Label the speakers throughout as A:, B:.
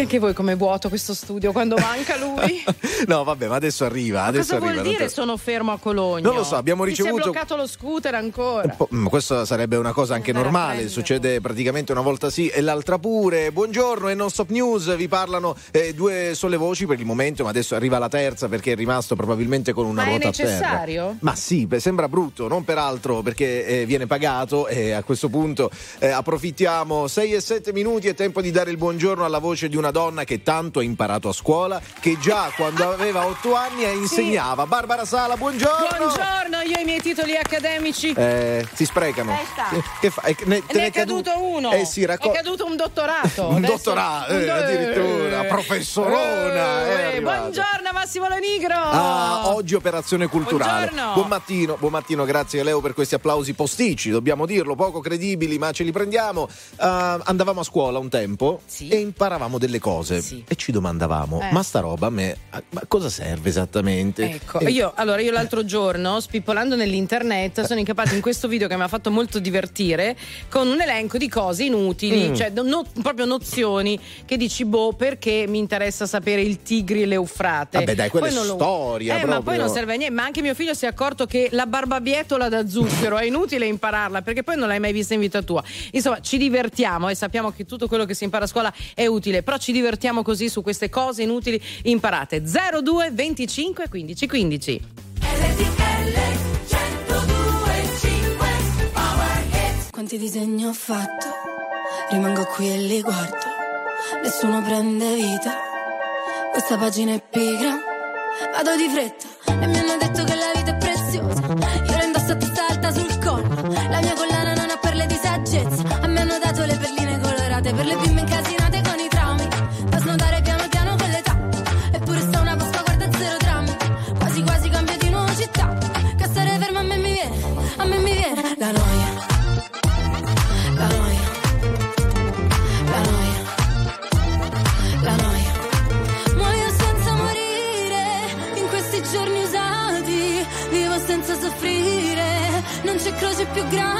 A: Sentite anche voi come vuoto questo studio quando manca lui?
B: no, vabbè, ma adesso arriva.
A: Ma
B: adesso
A: cosa
B: arriva,
A: vuol dire sono fermo a Cologno?
B: Non lo so, abbiamo
A: Ti
B: ricevuto-
A: si è bloccato lo scooter ancora.
B: Ma questo sarebbe una cosa anche
A: Andare a
B: normale, succede praticamente una volta sì e l'altra pure. Buongiorno e non stop news, vi parlano eh, due sole voci per il momento, ma adesso arriva la terza perché è rimasto probabilmente con una
A: Ma è
B: ruota a terra.
A: necessario?
B: Ma sì, beh, sembra brutto, non peraltro perché eh, viene pagato e a questo punto eh, approfittiamo 6 e 7 minuti, è tempo di dare il buongiorno alla voce di una donna che tanto ha imparato a scuola, che già quando aveva 8 anni eh, insegnava. Barbara Sala, buongiorno!
A: Buongiorno, io ho i miei titoli accademici.
B: Eh, si sprecano. Sì, Che fa? Eh, ne, te
A: ne
B: ne
A: è caduto uno.
B: Eh sì, racco-
A: È caduto un dottorato.
B: Un
A: Adesso-
B: dottorato, eh, addirittura, professorona, è
A: Eh,
B: arrivato.
A: buongiorno Massimo Lenigro.
B: Ah, oggi operazione culturale.
A: Buongiorno.
B: Buon mattino, buon mattino, grazie a Leo per questi applausi posticci, dobbiamo dirlo, poco credibili, ma ce li prendiamo. Ah, andavamo a scuola un tempo
A: Sì.
B: e imparavamo delle cose
A: Sì.
B: e ci domandavamo,
A: Eh.
B: ma sta roba a me a- ma cosa serve esattamente?
A: Ecco,
B: E-
A: io, allora io l'altro giorno, spippolando nell'internet, sono incapato in questo video che mi ha fatto molto divertire con un elenco di cose inutili,
B: Mm.
A: cioè no- proprio nozioni che dici, boh, perché mi interessa sapere il Tigri e le Eufrate.
B: Vabbè, dai, quella
A: Poi
B: è
A: non lo-
B: storia,
A: Eh, ma poi non serve a niente. Ma anche mio figlio si è accorto che la barbabietola da zucchero è inutile impararla perché poi non l'hai mai vista in vita tua. Insomma, ci divertiamo e sappiamo che tutto quello che si impara a scuola è utile, però ci divertiamo così su queste cose inutili imparate. 02 25 15 15.
C: Quanti disegni ho fatto, rimango qui e li guardo, nessuno prende vita, questa pagina è pigra, vado di fretta. E mi hanno detto che c'è croce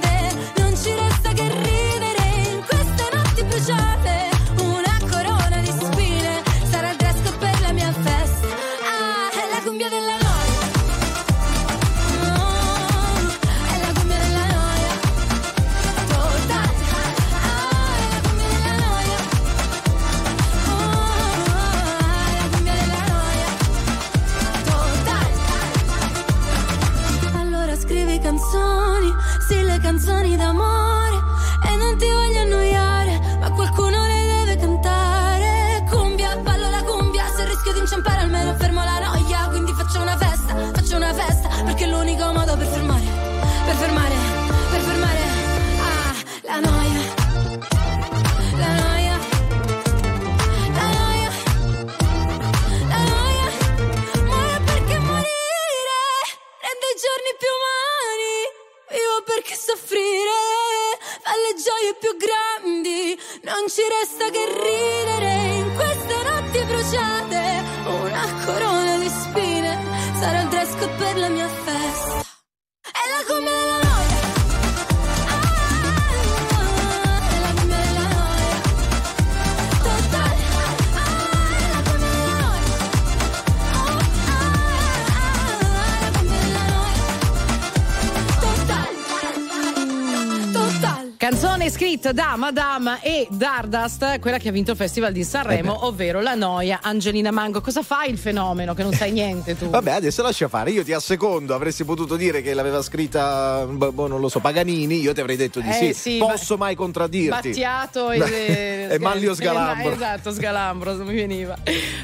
A: da Madame e Dardust, quella che ha vinto il Festival di Sanremo,
B: Eh
A: ovvero la noia Angelina Mango. Cosa fai il fenomeno che non sai niente tu?
B: Vabbè, adesso lascia fare. Io ti assecondo. Avresti potuto dire che l'aveva scritta, boh, boh, non lo so, Paganini. Io ti avrei detto di
A: Eh,
B: sì.
A: sì,
B: Posso mai contraddirti?
A: Battiato e,
B: E Manlio Sgalambro.
A: Esatto, Sgalambro, non mi veniva.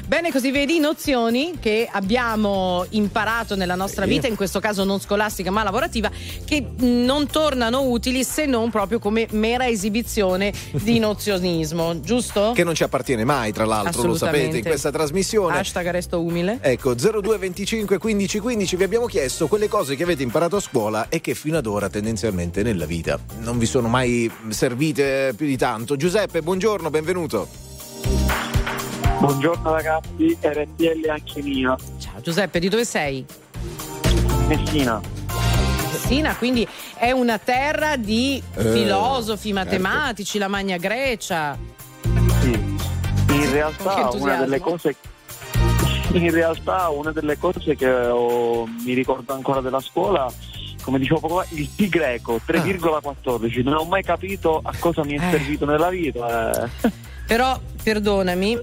A: Bene, così vedi nozioni che abbiamo imparato nella nostra vita, in questo caso non scolastica ma lavorativa, che non tornano utili se non proprio come mera esibizione di nozionismo, giusto?
B: Che non ci appartiene mai, tra l'altro, lo sapete, in questa trasmissione.
A: Hashtag resto umile.
B: Ecco, 0225 15 15 vi abbiamo chiesto quelle cose che avete imparato a scuola e che fino ad ora tendenzialmente nella vita non vi sono mai servite più di tanto. Giuseppe, buongiorno, benvenuto.
D: Buongiorno ragazzi, RTL anche mia,
A: Ciao Giuseppe, di dove sei?
D: Messina.
A: Messina, quindi è una terra di
B: Eh,
A: filosofi,
B: certo.
A: matematici, la Magna Grecia.
D: Sì. In realtà una delle cose in realtà una delle cose che ho- mi ricordo ancora della scuola come dicevo poco fa, il P greco 3,14 non ho mai capito a cosa mi è
A: Eh.
D: servito nella vita eh.
A: Però, perdonami,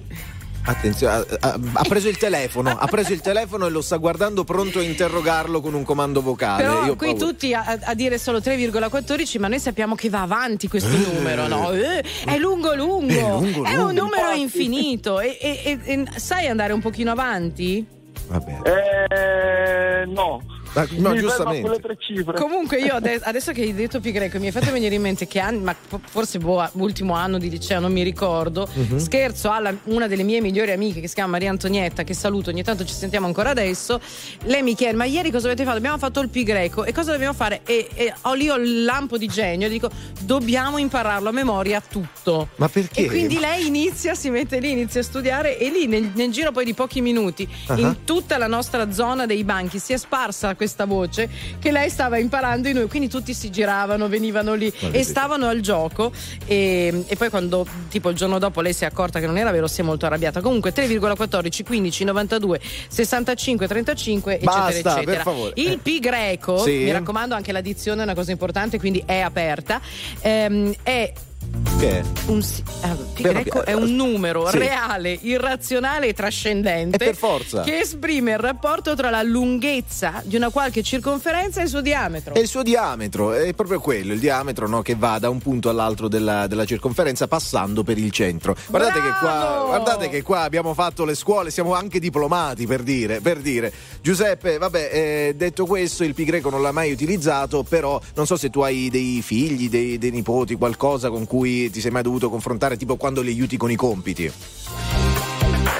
B: Attenzione, ha, ha- preso il telefono, ha preso il telefono e lo sta guardando pronto a interrogarlo con un comando vocale.
A: però qui
B: paura.
A: tutti a, a dire solo 3,14, ma noi sappiamo che va avanti questo numero, no? Eh, è lungo lungo,
B: È lungo,
A: è
B: lungo.
A: un numero
D: Infatti.
A: infinito. E, e- e- e sai andare un pochino avanti?
B: Va bene.
D: Eh, no
B: Ma- no,
D: mi
B: giustamente.
D: quelle tre cifre
A: Comunque io ade- adesso che hai detto pi greco mi hai fatto venire in mente che anni, ma forse boh, ultimo anno di liceo, non mi ricordo,
B: Mhm.
A: scherzo alla una delle mie migliori amiche che si chiama Maria Antonietta, che saluto, ogni tanto ci sentiamo ancora adesso, lei mi chiede ma ieri cosa avete fatto? Abbiamo fatto il pi greco e cosa dobbiamo fare? E, e ho lì ho il lampo di genio e dico dobbiamo impararlo a memoria tutto.
B: Ma perché?
A: E quindi lei inizia, si mette lì, inizia a studiare e lì nel, nel giro poi di pochi minuti
B: Ah.
A: in tutta la nostra zona dei banchi si è sparsa questa voce che lei stava imparando in noi, quindi tutti si giravano, venivano lì
B: Guarda
A: e
B: che-
A: stavano al gioco e, e poi quando tipo il giorno dopo lei si è accorta che non era vero si è molto arrabbiata. Comunque 3,14, 15, 92, 65, 35
B: Basta,
A: eccetera
B: per
A: eccetera.
B: favore.
A: Il pi greco,
B: Sì.
A: mi raccomando anche l'addizione è una cosa importante, quindi è aperta, ehm, è
B: Che è?
A: un, ah, pi
B: Piano
A: greco è un numero
B: Sì.
A: reale, irrazionale e trascendente.
B: E per forza.
A: Che esprime il rapporto tra la lunghezza di una qualche circonferenza e il suo diametro.
B: È il suo diametro, è proprio quello, il diametro no, che va da un punto all'altro della, della circonferenza passando per il centro. Guardate che, qua, guardate che qua abbiamo fatto le scuole, siamo anche diplomati per dire. Per dire. Giuseppe, vabbè, eh, detto questo, il pi greco non l'ha mai utilizzato, però non so se tu hai dei figli, dei, dei nipoti, qualcosa con cui ti sei mai dovuto confrontare, tipo quando li aiuti con i compiti.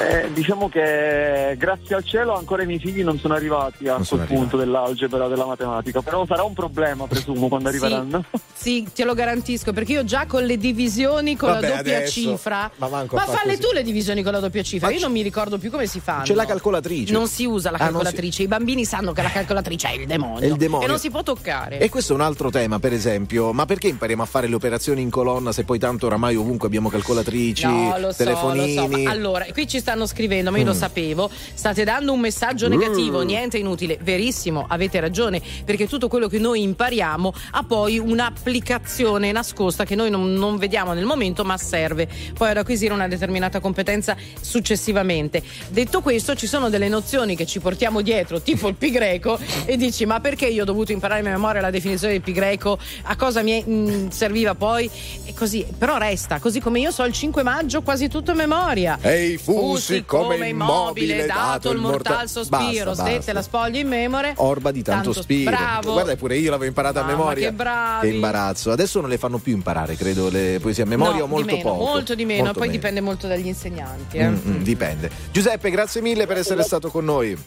D: Eh, diciamo che grazie al cielo ancora i miei figli non sono arrivati a
B: Non
D: quel punto dell'algebra, della matematica, però sarà un problema presumo quando
A: Sì.
D: arriveranno.
A: Sì, te lo garantisco, perché io già con le divisioni con
B: Vabbè,
A: la doppia
B: adesso,
A: cifra.
B: ma manco a far
A: falle
B: così.
A: tu le divisioni con la doppia cifra.
B: Ma
A: Io
B: c-
A: non mi ricordo più come si fanno.
B: C'è la calcolatrice.
A: Non si usa la
B: Ah, non si-
A: calcolatrice. I bambini sanno che la calcolatrice è il demonio.
B: È il demonio.
A: E non si può toccare.
B: E questo è un altro tema, per esempio, ma perché impariamo a fare le operazioni in colonna se poi tanto oramai ovunque abbiamo calcolatrici,
A: No, lo so,
B: telefonini?
A: lo so. Ma allora, qui ci stanno scrivendo, ma io lo
B: Mm.
A: sapevo. State dando un messaggio negativo, niente inutile. Verissimo, avete ragione, perché tutto quello che noi impariamo ha poi un'applicazione nascosta che noi non, non vediamo nel momento, ma serve poi ad acquisire una determinata competenza successivamente. Detto questo, ci sono delle nozioni che ci portiamo dietro, tipo il pi greco, e dici: ma perché io ho dovuto imparare a memoria la definizione del pi greco? A cosa mi mm, serviva poi? E così, però resta, così come io so il 5 maggio quasi tutto a memoria.
B: Ehi, fussi come immobile
A: dato il mortal sospiro,
B: Basta,
A: stette
B: basta.
A: la spoglia in memore.
B: Orba di tanto, spiro.
A: Bravo.
B: Guarda, pure io l'avevo imparata a
A: Mamma,
B: memoria.
A: che bravi.
B: Che imbarazzo. Adesso non le fanno più imparare, credo, le poesie a memoria
A: No,
B: o molto
A: di meno,
B: poco.
A: Molto di meno,
B: Molto
A: poi
B: meno.
A: dipende molto dagli insegnanti. eh.
B: Mm, mm, dipende. Giuseppe, grazie mille per essere stato con noi.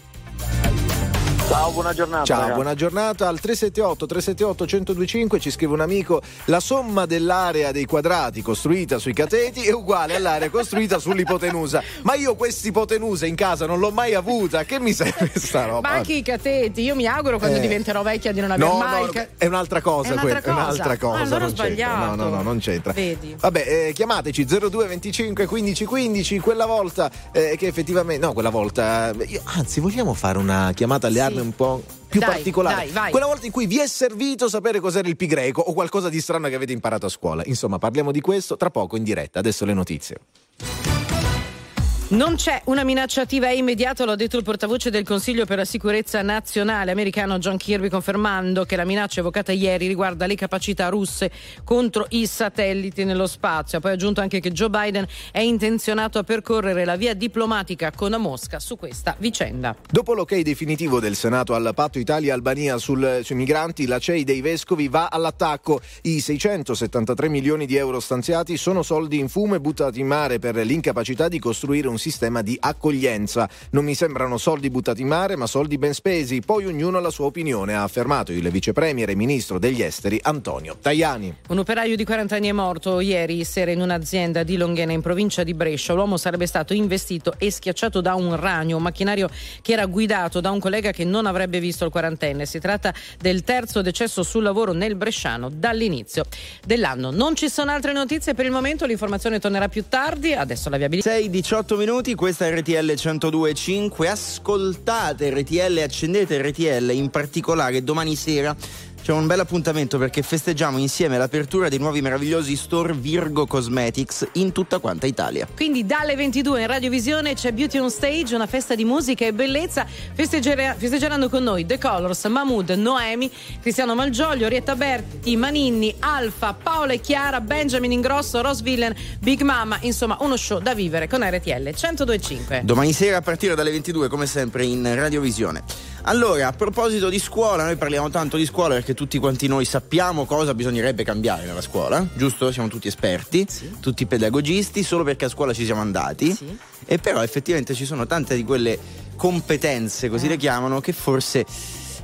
D: Ciao, buona giornata.
B: Ciao,
D: ragazzi.
B: buona giornata. Al 378 378 1025 ci scrive un amico: la somma dell'area dei quadrati costruita sui cateti è uguale all'area costruita sull'ipotenusa. Ma io quest'ipotenusa in casa non l'ho mai avuta. Che mi serve sta roba?
A: Ma anche i cateti, io mi auguro quando
B: Eh.
A: diventerò vecchia di non aver
B: No,
A: mai.
B: no, è un'altra cosa
A: È un'altra
B: quella, è
A: cosa.
B: un'altra cosa.
A: Ah, allora ho
B: non c'entra.
A: sbagliato.
B: No, no, no, non c'entra.
A: Vedi.
B: Vabbè, eh, chiamateci 02 25 15 15, quella volta eh, che effettivamente no, quella volta eh, io- anzi, vogliamo fare una chiamata alle
A: Sì.
B: Parlarne un po' più
A: Dai,
B: particolare.
A: dai.
B: Quella volta in cui vi è servito sapere cos'era il pi greco o qualcosa di strano che avete imparato a scuola. Insomma, parliamo di questo tra poco in diretta. Adesso le notizie.
A: Non c'è una minaccia attiva e immediata, lo ha detto il portavoce del Consiglio per la sicurezza nazionale americano John Kirby, confermando che la minaccia evocata ieri riguarda le capacità russe contro i satelliti nello spazio. Ha poi aggiunto anche che Joe Biden è intenzionato a percorrere la via diplomatica con Mosca su questa vicenda.
B: Dopo l'ok definitivo del Senato al patto Italia-Albania sul- sui migranti, la CEI dei vescovi va all'attacco. I 673 milioni di euro stanziati sono soldi in fumo e buttati in mare per l'incapacità di costruire un sistema di accoglienza. Non mi sembrano soldi buttati in mare, ma soldi ben spesi. Poi ognuno ha la sua opinione, ha affermato il vicepremier e ministro degli esteri Antonio Tajani.
A: Un operaio di 40 anni è morto ieri sera in un'azienda di Longhena in provincia di Brescia. L'uomo sarebbe stato investito e schiacciato da un ragno, un macchinario che era guidato da un collega che non avrebbe visto il quarantenne. Si tratta del terzo decesso sul lavoro nel Bresciano dall'inizio dell'anno. Non ci sono altre notizie per il momento, l'informazione tornerà più tardi. Adesso la viabilità.
E: 6-18 minuti, questa è RTL 102.5. Ascoltate RTL, accendete RTL, in particolare domani sera. C'è un bel appuntamento perché festeggiamo insieme l'apertura dei nuovi meravigliosi store Virgo Cosmetics in tutta quanta Italia.
A: Quindi dalle 22 in radiovisione c'è Beauty on Stage, una festa di musica e bellezza. Festeggerà- festeggeranno con noi The Colors, Mahmood, Noemi, Cristiano Malgioglio, Rietta Berti, Maninni, Alfa, Paola e Chiara, Benjamin Ingrosso, Rose Villain, Big Mama. Insomma, uno show da vivere con RTL 1025.
E: Domani sera a partire dalle 22 come sempre in radiovisione. Allora, a proposito di scuola, noi parliamo tanto di scuola perché tutti quanti noi sappiamo cosa bisognerebbe cambiare nella scuola, giusto? Siamo tutti esperti, tutti pedagogisti, solo perché a scuola ci siamo andati.
A: Sì.
E: E però effettivamente ci sono tante di quelle competenze, così le chiamano, che forse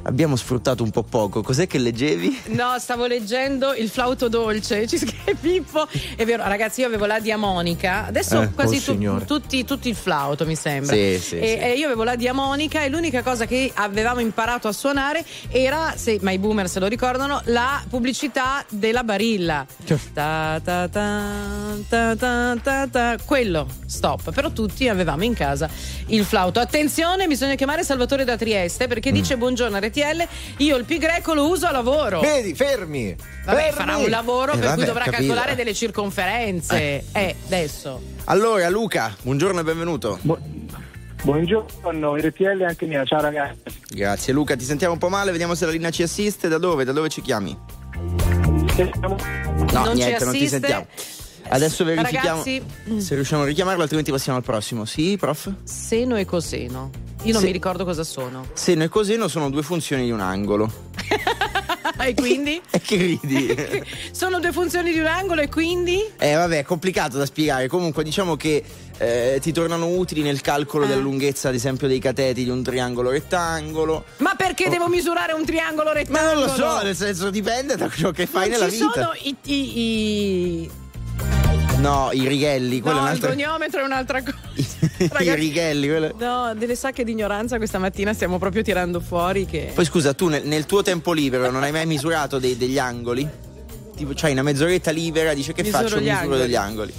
E: abbiamo sfruttato un po' poco. Cos'è che leggevi?
A: No, stavo leggendo il flauto dolce. Ci scrive Pippo. È vero, ragazzi, io avevo la diamonica. Adesso
E: Eh,
A: quasi
B: oh,
A: tu- tutti, tutti il flauto, mi sembra.
E: Sì, sì,
A: e,
E: sì.
A: e io avevo la diamonica e l'unica cosa che avevamo imparato a suonare era, se, ma i boomer se lo ricordano, la pubblicità della Barilla. Ta, ta, ta, ta, ta, ta, ta. Quello, stop. Però tutti avevamo in casa il flauto. Attenzione, bisogna chiamare Salvatore da Trieste perché
B: Mm.
A: dice buongiorno RTL, io il pi greco lo uso a lavoro.
B: Vedi, fermi!
A: Vabbè,
B: fermi!
A: farà un lavoro
E: Eh,
A: per
E: vabbè,
A: cui dovrà
E: capito.
A: calcolare delle circonferenze. Eh, adesso.
E: Allora, Luca, buongiorno e benvenuto.
D: Bu- buongiorno, RTL anche mia, ciao ragazzi.
E: Grazie Luca, ti sentiamo un po' male, vediamo se la linea ci assiste. Da dove? Da dove ci chiami? No,
A: Non
E: niente, non ti
A: assiste.
E: sentiamo. Adesso verifichiamo
A: Ragazzi, mm.
E: se riusciamo a richiamarlo, altrimenti passiamo al prossimo. Sì, prof?
A: seno e coseno. Io non
E: Sì.
A: mi ricordo cosa sono.
E: Seno e coseno sono due funzioni di un angolo.
A: e quindi?
E: E che ridi?
A: sono due funzioni di un angolo e quindi?
E: eh, vabbè, è complicato da spiegare. Comunque, diciamo che eh, ti tornano utili nel calcolo
A: Ah.
E: della lunghezza, ad esempio, dei cateti di un triangolo rettangolo.
A: Ma perché devo misurare un triangolo
E: Ma
A: rettangolo?
E: non lo so, nel senso dipende da ciò che fai
A: Non
E: nella
A: ci
E: vita.
A: sono i, i- i-
E: No, i righelli, quello
A: No,
E: è
A: il
E: un'altra.
A: goniometro è un'altra cosa.
E: I
A: Ragazzi,
E: righelli, quello.
A: No, delle sacche di ignoranza questa mattina stiamo proprio tirando fuori che...
E: Poi scusa, tu nel, nel tuo tempo libero non hai mai misurato dei- degli angoli? Tipo, c'hai una mezz'oretta libera, dice che
A: Misuro
E: faccio? Misuro
A: angoli.
E: degli angoli.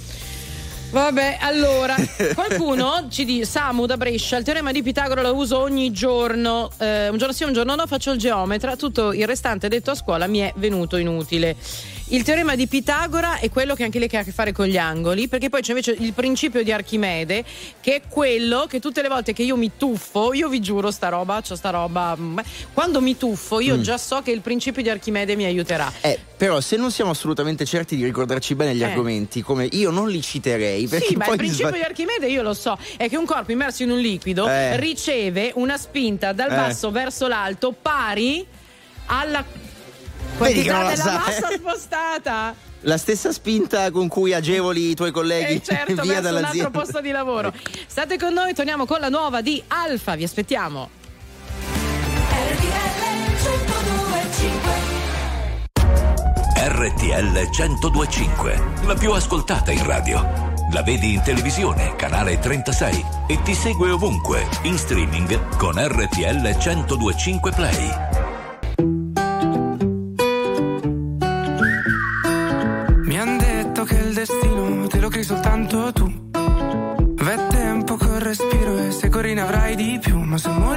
A: Vabbè, allora, qualcuno ci dice, Samu da Brescia, il teorema di Pitagora lo uso ogni giorno, eh, un giorno sì, un giorno no, faccio il geometra, tutto il restante detto a scuola mi è venuto inutile. Il teorema di Pitagora è quello che anche lei ha a che fare con gli angoli, perché poi c'è invece il principio di Archimede, che è quello che tutte le volte che io mi tuffo, io vi giuro sta roba, c'ho sta roba, mm, quando mi tuffo io già so che il principio di Archimede mi aiuterà.
E: Eh, però se non siamo assolutamente certi di ricordarci bene gli
A: Eh.
E: argomenti, come io non li citerei, perché
A: Sì, ma il principio
E: sbag-
A: di Archimede io lo so, è che un corpo immerso in un liquido
E: Eh.
A: riceve una spinta dal
E: Eh.
A: basso verso l'alto pari alla
E: Vedi che non la
A: della
E: sai.
A: massa spostata.
E: la stessa spinta con cui agevoli i tuoi colleghi
A: E certo,
E: via
A: verso un altro
E: dall'azienda.
A: posto di lavoro. State con noi, torniamo con la nuova di Alfa, vi aspettiamo.
F: RTL 1025, la più ascoltata in radio. La vedi in televisione, canale 36 e ti segue ovunque, in streaming con RTL 1025 Play.
G: V'è tempo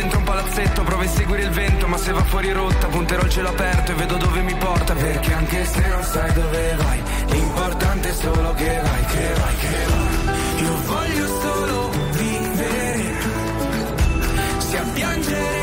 G: dentro un palazzetto. Provo a seguire il vento, ma se va fuori rotta, punterò il cielo aperto e vedo dove mi porta. Perché anche se non sai dove vai, l'importante è solo che vai, che vai, che vai. Io voglio solo vivere, sia piangere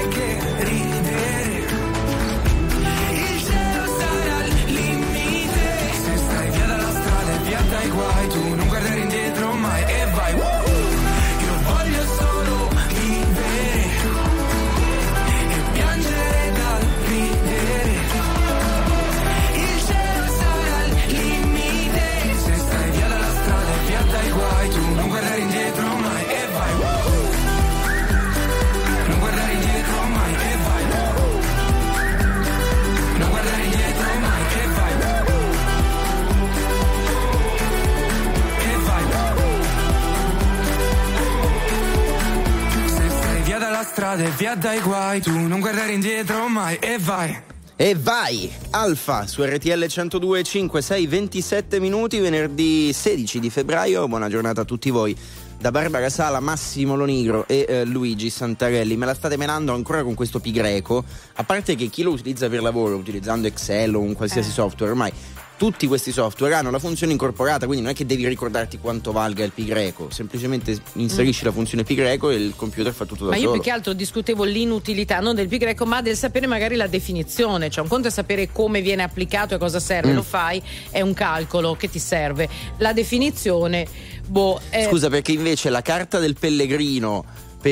G: via dalla strada e via dai guai Tu non guardare indietro mai e vai E vai!
E: Alfa su RTL 102.5, 6, 27 minuti, venerdì 16 di febbraio. Buona giornata a tutti voi. Da Barbara Sala, Massimo Lonigro e eh, Luigi Santarelli. Me la state menando ancora con questo pi greco. A parte che chi lo utilizza per lavoro, utilizzando Excel o un qualsiasi
A: Eh.
E: software, ormai tutti questi software hanno la funzione incorporata, quindi non è che devi ricordarti quanto valga il pi greco, semplicemente inserisci la funzione pi greco e il computer fa tutto da
A: Ma io
E: solo.
A: più che altro discutevo l'inutilità non del pi greco, ma del sapere magari la definizione. Cioè, un conto è sapere come viene applicato e cosa serve,
E: Mm.
A: lo fai, è un calcolo che ti serve. La definizione, boh. eh,
E: Scusa, perché invece la carta del pellegrino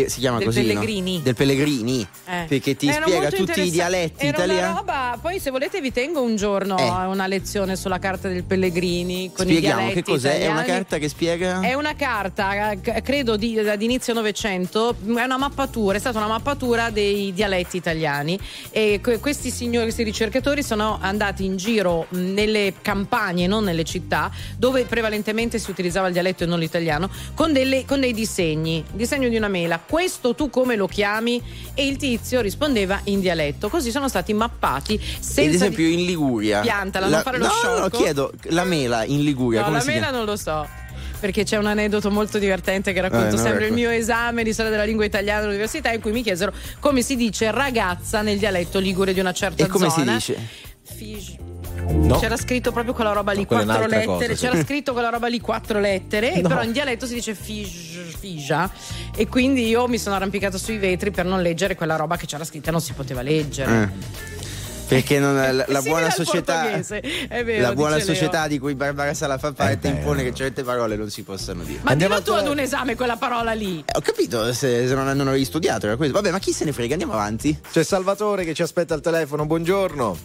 E: pe- si chiama
A: Del
E: così? no?
A: Pellegrini.
E: Del Pellegrini.
A: eh.
E: Perché ti
A: Era
E: spiega tutti i dialetti
A: Era
E: italiani.
A: roba, poi se volete vi tengo un giorno
E: Eh.
A: a una lezione sulla carta del Pellegrini con
E: Spieghiamo
A: i dialetti
E: che cos'è? È una
A: italiani.
E: carta che spiega.
A: È una carta, eh, credo di, ad inizio Novecento, è una mappatura, è stata una mappatura dei dialetti italiani e que- questi signori, questi ricercatori sono andati in giro nelle campagne, non nelle città, dove prevalentemente si utilizzava il dialetto e non l'italiano, con, delle- con dei disegni, disegno di una mela, questo tu come lo chiami? E il tizio rispondeva in dialetto, così sono stati mappati senza
E: Ad esempio in Liguria.
A: Piantala,
E: la...
A: non fare lo
E: no, no,
A: sciocco.
E: chiedo, la mela in Liguria,
A: No,
E: come
A: la
E: si
A: mela
E: chiama?
A: non lo so. Perché c'è un aneddoto molto divertente che racconto
E: Eh, no,
A: sempre il
E: ecco.
A: mio esame di storia della lingua italiana all'università in cui mi chiesero come si dice ragazza nel dialetto ligure di una certa
E: E come si
A: zona.
E: dice?
A: Fig-
B: No.
A: C'era scritto proprio quella roba lì,
B: No,
A: quattro lettere.
B: cosa, sì.
A: C'era scritto quella roba lì, quattro lettere,
B: No.
A: però in dialetto si dice figia. E quindi io mi sono arrampicata sui vetri per non leggere quella roba che c'era scritta, non si poteva leggere.
E: Eh. Perché non- la, la buona società
A: è vero,
E: la buona
A: Leo.
E: società di cui Barbara Sala fa parte
B: Eh, beh.
E: impone che certe parole non si possano dire.
A: Ma
B: Andiamo
A: dillo tu ad un esame quella parola lì.
E: Eh, ho capito se, se non, non avevi studiato era questo. Vabbè, ma chi se ne frega? Andiamo avanti.
B: C'è Salvatore che ci aspetta al telefono, buongiorno.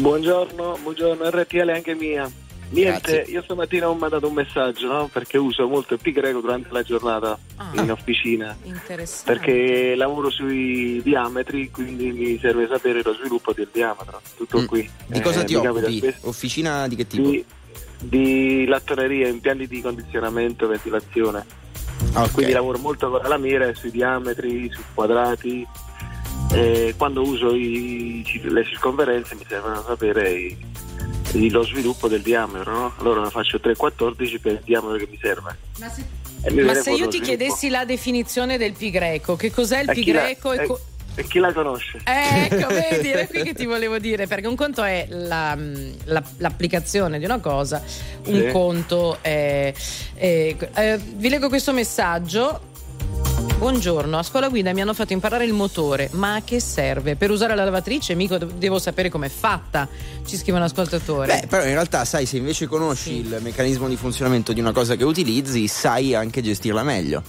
D: Buongiorno, buongiorno, RTL anche mia. Niente,
E: Grazie.
D: io stamattina ho mandato un messaggio, no? Perché uso molto il pi greco durante la giornata
A: Ah.
D: in officina.
A: Interessante.
D: Perché lavoro sui diametri, quindi mi serve sapere lo sviluppo del diametro. Tutto
E: Mm.
D: qui.
E: Di cosa
D: Eh,
E: ti occupi? Officina di che tipo?
D: Di, di lattoneria, impianti di condizionamento, ventilazione.
E: Ah, ok.
D: Quindi lavoro molto con la lamiera sui diametri, sui quadrati. E quando uso i- le circonferenze mi servono sapere i, lo sviluppo del diametro, no? Allora faccio 3,14 per il diametro che mi serve.
A: Ma se, ma se io ti
D: sviluppo.
A: chiedessi la definizione del pi greco, che cos'è il pi
D: chi la-
A: greco? e co-
D: e chi la conosce?
A: Eh, ecco, vedi, era qui che ti volevo dire, perché un conto è la- la- l'applicazione di una cosa, un
D: Sì.
A: conto è... è- eh, vi leggo questo messaggio. Buongiorno, a scuola guida mi hanno fatto imparare il motore, ma a che serve? Per usare la lavatrice mica devo sapere com'è fatta, ci scrive un ascoltatore.
E: Beh, però in realtà sai, se invece conosci il meccanismo di funzionamento di una cosa che utilizzi, sai anche gestirla meglio.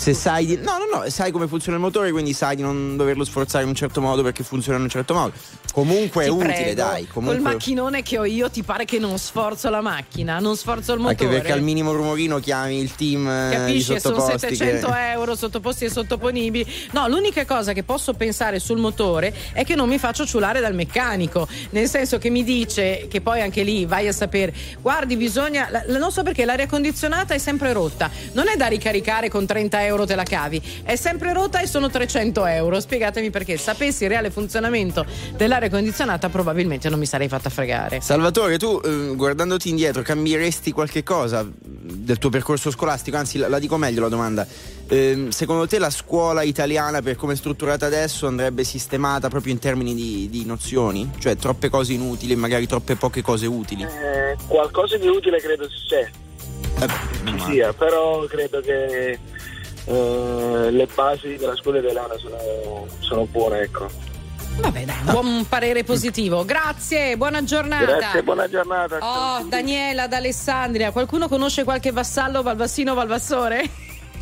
E: Se sai di. No, no, no, sai come funziona il motore, quindi sai di non doverlo sforzare in un certo modo perché funziona in un certo modo. Comunque è
A: Ti
E: utile,
A: prego,
E: dai.
A: Col
E: Comunque...
A: macchinone che ho io ti pare che non sforzo la macchina, non sforzo il motore.
E: Anche perché al minimo rumorino chiami il team eh,
A: Capisci,
E: di
A: sono
E: sottoposti
A: 700
E: che...
A: euro sottoposti e sottoponibili. No, l'unica cosa che posso pensare sul motore è che non mi faccio ciulare dal meccanico. Nel senso che mi dice che poi anche lì vai a sapere, guardi, bisogna. la- non so perché l'aria condizionata è sempre rotta. Non è da ricaricare con 30 euro te la cavi, è sempre rotta e sono 300 euro. Spiegatemi perché. Sapessi il reale funzionamento dell'aria condizionata, probabilmente non mi sarei fatta fregare.
E: Salvatore, tu eh, guardandoti indietro cambieresti qualche cosa del tuo percorso scolastico? Anzi, la, la dico meglio la domanda. Ehm, secondo te la scuola italiana, per come è strutturata adesso, andrebbe sistemata proprio in termini di, di nozioni? Cioè troppe cose inutili e magari troppe poche cose utili?
D: Eh, qualcosa di utile credo ci sia,
E: Eh,
D: sia, però credo che eh, le basi della scuola italiana sono, sono buone, ecco.
A: Vabbè, dai, buon parere positivo. Grazie, buona giornata.
D: Grazie, buona giornata.
A: Oh. Daniela da Alessandria, qualcuno conosce qualche vassallo, valvassino, valvassore?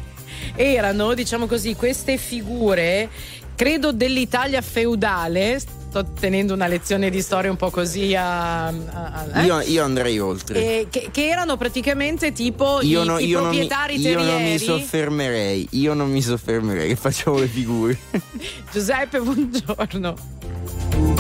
A: Erano, diciamo così, queste figure, credo dell'Italia feudale. Sto tenendo una lezione di storia un po' così a. a- a- eh?
E: Io, io andrei oltre.
A: Che, che erano praticamente tipo
E: io,
A: i,
E: no-
A: i
E: io non mi,
A: proprietari
E: io non mi
A: terrieri.
E: soffermerei, io non mi soffermerei, che facciamo le figure.
A: Giuseppe, buongiorno.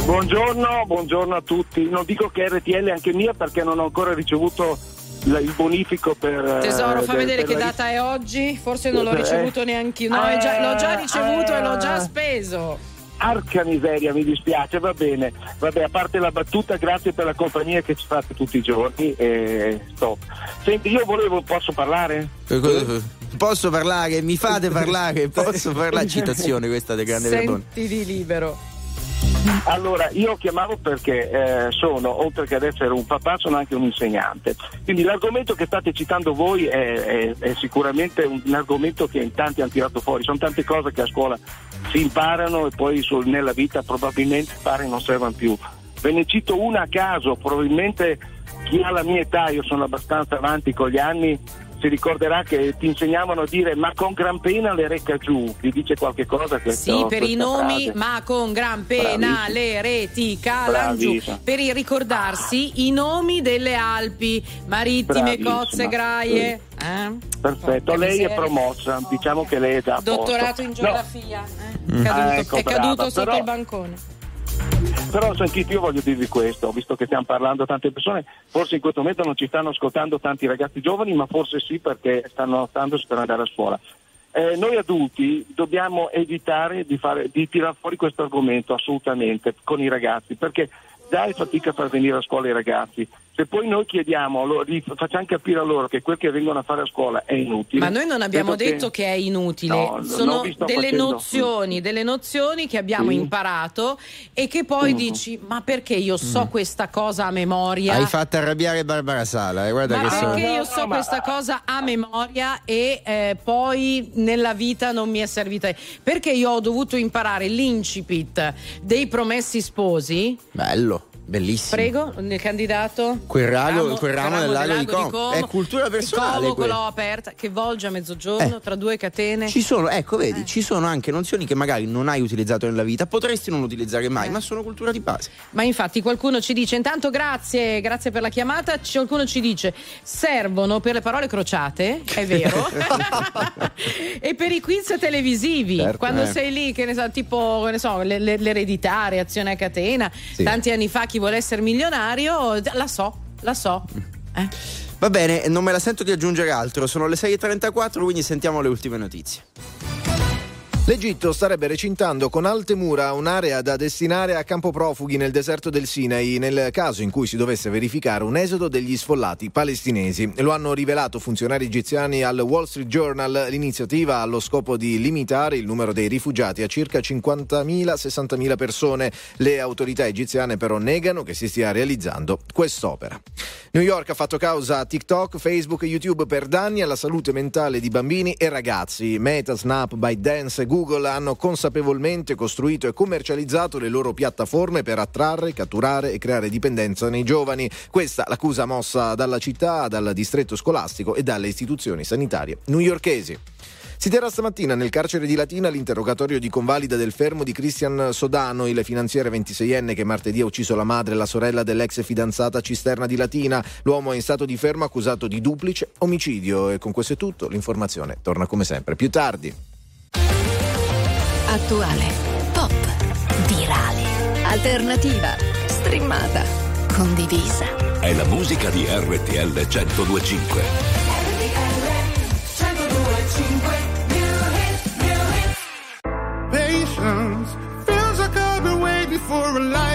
D: Buongiorno, buongiorno a tutti. Non dico che RTL è anche mia perché non ho ancora ricevuto la- il bonifico per. eh,
A: Tesoro, fa vedere che
D: la-
A: data è oggi. Forse non l'ho
D: Eh,
A: ricevuto neanche io. No, è già- l'ho già
D: eh,
A: ricevuto e l'ho già speso.
D: Arca miseria, mi dispiace, va bene. Vabbè, a parte la battuta, grazie per la compagnia che ci fate tutti i giorni. E stop. Senti, io volevo, posso parlare?
E: Posso parlare? Mi fate parlare? Posso parlare? Citazione questa del grande Verdone.
A: Sentiti libero.
D: Allora, io chiamavo perché eh, sono, oltre che ad essere un papà, sono anche un insegnante. Quindi l'argomento che state citando voi è, è- è sicuramente un, un argomento che in tanti hanno tirato fuori. Sono tante cose che a scuola si imparano e poi sul- nella vita probabilmente pare non servono più. Ve ne cito una a caso, probabilmente chi ha la mia età, io sono abbastanza avanti con gli anni, si ricorderà che ti insegnavano a dire ma con gran pena le reca giù. Vi dice qualche cosa questo?
A: Sì, per i nomi,
D: frase?
A: ma con gran pena
D: Bravissima.
A: le reti calano giù. Per ricordarsi i nomi delle Alpi, marittime,
D: Bravissima.
A: cozze, graie. Eh?
D: Perfetto,
A: Porca
D: lei è
A: miseria.
D: promossa, diciamo che lei è già.
A: Dottorato in
D: No,
A: geografia. eh?
E: Mm.
A: Caduto-
D: Ah, ecco,
A: è caduto
D: brava,
A: sotto
D: però-
A: il bancone.
D: Però sentite, io voglio dirvi questo, visto che stiamo parlando a tante persone, forse in questo momento non ci stanno ascoltando tanti ragazzi giovani, ma forse sì perché stanno aspettando per andare a scuola. Eh, noi adulti dobbiamo evitare di, fare, di tirare fuori questo argomento assolutamente con i ragazzi, perché è fatica a far venire a scuola i ragazzi. Se poi noi chiediamo, loro- facciamo capire a loro che quel che vengono a fare a scuola è inutile.
A: Ma noi non abbiamo
D: credo
A: detto che... è inutile,
D: No, no,
A: sono delle
D: facendo-
A: nozioni, delle nozioni che abbiamo
D: Sì.
A: imparato e che poi
D: Mm.
A: dici ma perché io so questa cosa a memoria?
E: Hai fatto arrabbiare Barbara Sala, eh, guarda
A: Ma
E: che sono.
A: perché
D: No,
A: io
D: no,
A: so
D: ma-
A: questa cosa a memoria e eh, poi nella vita non mi è servita? Perché io ho dovuto imparare l'incipit dei promessi sposi?
E: Bello, bellissimo.
A: Prego, il candidato.
E: Quel rago- quel ramo del lago di Como. È cultura personale,
A: Como,
E: quello.
A: aperta, che volge a mezzogiorno
E: Eh.
A: tra due catene.
E: Ci sono, ecco,
A: Eh.
E: vedi, ci sono anche nozioni che magari non hai utilizzato nella vita, potresti non utilizzare
A: Eh.
E: mai, ma sono cultura di base.
A: Ma infatti qualcuno ci dice, intanto grazie, grazie per la chiamata, qualcuno ci dice, servono per le parole crociate, è vero, e per i quiz televisivi,
B: Certo,
A: quando
E: eh.
A: sei lì, che ne so, tipo, che ne so, le- le- l'eredità, reazione a catena,
B: Sì.
A: tanti anni fa chi vuole essere milionario, la so, la so. Eh.
E: Va bene, non me la sento di aggiungere altro, sono le 6.34, quindi sentiamo le ultime notizie.
B: L'Egitto starebbe recintando con alte mura un'area da destinare a campo profughi nel deserto del Sinai nel caso in cui si dovesse verificare un esodo degli sfollati palestinesi. Lo hanno rivelato funzionari egiziani al Wall Street Journal. L'iniziativa ha lo scopo di limitare il numero dei rifugiati a circa 50.000-60.000 persone. Le autorità egiziane però negano che si stia realizzando quest'opera. New York ha fatto causa a TikTok, Facebook e YouTube per danni alla salute mentale di bambini e ragazzi. Meta, Snap, ByteDance e Google hanno consapevolmente costruito e commercializzato le loro piattaforme per attrarre, catturare e creare dipendenza nei giovani. Questa l'accusa mossa dalla città, dal distretto scolastico e dalle istituzioni sanitarie newyorkesi. Si terrà stamattina nel carcere di Latina l'interrogatorio di convalida del fermo di Christian Sodano, il finanziere 26enne che martedì ha ucciso la madre e la sorella dell'ex fidanzata cisterna di Latina. L'uomo è in stato di fermo accusato di duplice omicidio e con questo è tutto. L'informazione torna come sempre più tardi.
H: Attuale, pop, virale, alternativa, streamata, condivisa.
F: È la musica di RTL 1025.
I: Patience feels like I've been waiting for a lifetime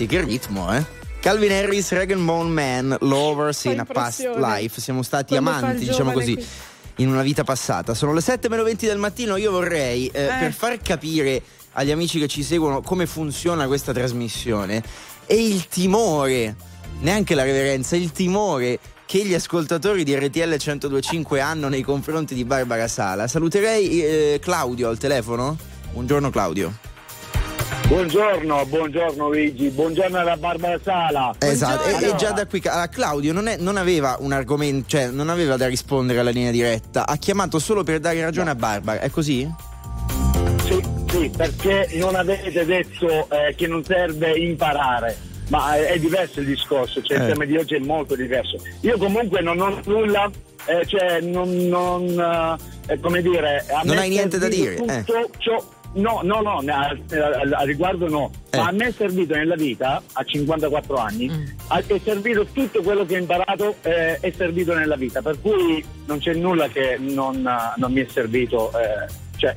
E: ragazzi, che ritmo, eh? Calvin Harris, Regan Bone Man, Lovers in a Past. Life. Siamo stati
A: Quando
E: amanti, diciamo così.
A: qui.
E: In una vita passata. Sono le 7 meno 20 del mattino. Io vorrei, eh, per far capire agli amici che ci seguono come funziona questa trasmissione e il timore, neanche la reverenza, il timore che gli ascoltatori di RTL 1025 hanno nei confronti di Barbara Sala. Saluterei eh, Claudio al telefono. Buongiorno Claudio.
D: Buongiorno, buongiorno Luigi, buongiorno alla Barbara Sala.
E: Esatto, e, e già da qui allora, Claudio non, è- non aveva un argomento, cioè non aveva da rispondere alla linea diretta, ha chiamato solo per dare ragione a Barbara, è così?
D: Sì, sì, perché non avete detto eh, che non serve imparare. Ma è, è diverso il discorso, cioè
E: Eh.
D: il tema di oggi è molto diverso. Io comunque non ho nulla, eh, cioè non, non, eh, come dire,
E: Non hai niente da dire, eh.
D: Tutto ciò- no, no, no, a, a- riguardo no,
E: Eh.
D: ma a me è servito nella vita, a 54 anni,
A: Mm.
D: a- è servito tutto quello che ho imparato, eh, è servito nella vita, per cui non c'è nulla che non, non mi è servito, eh, cioè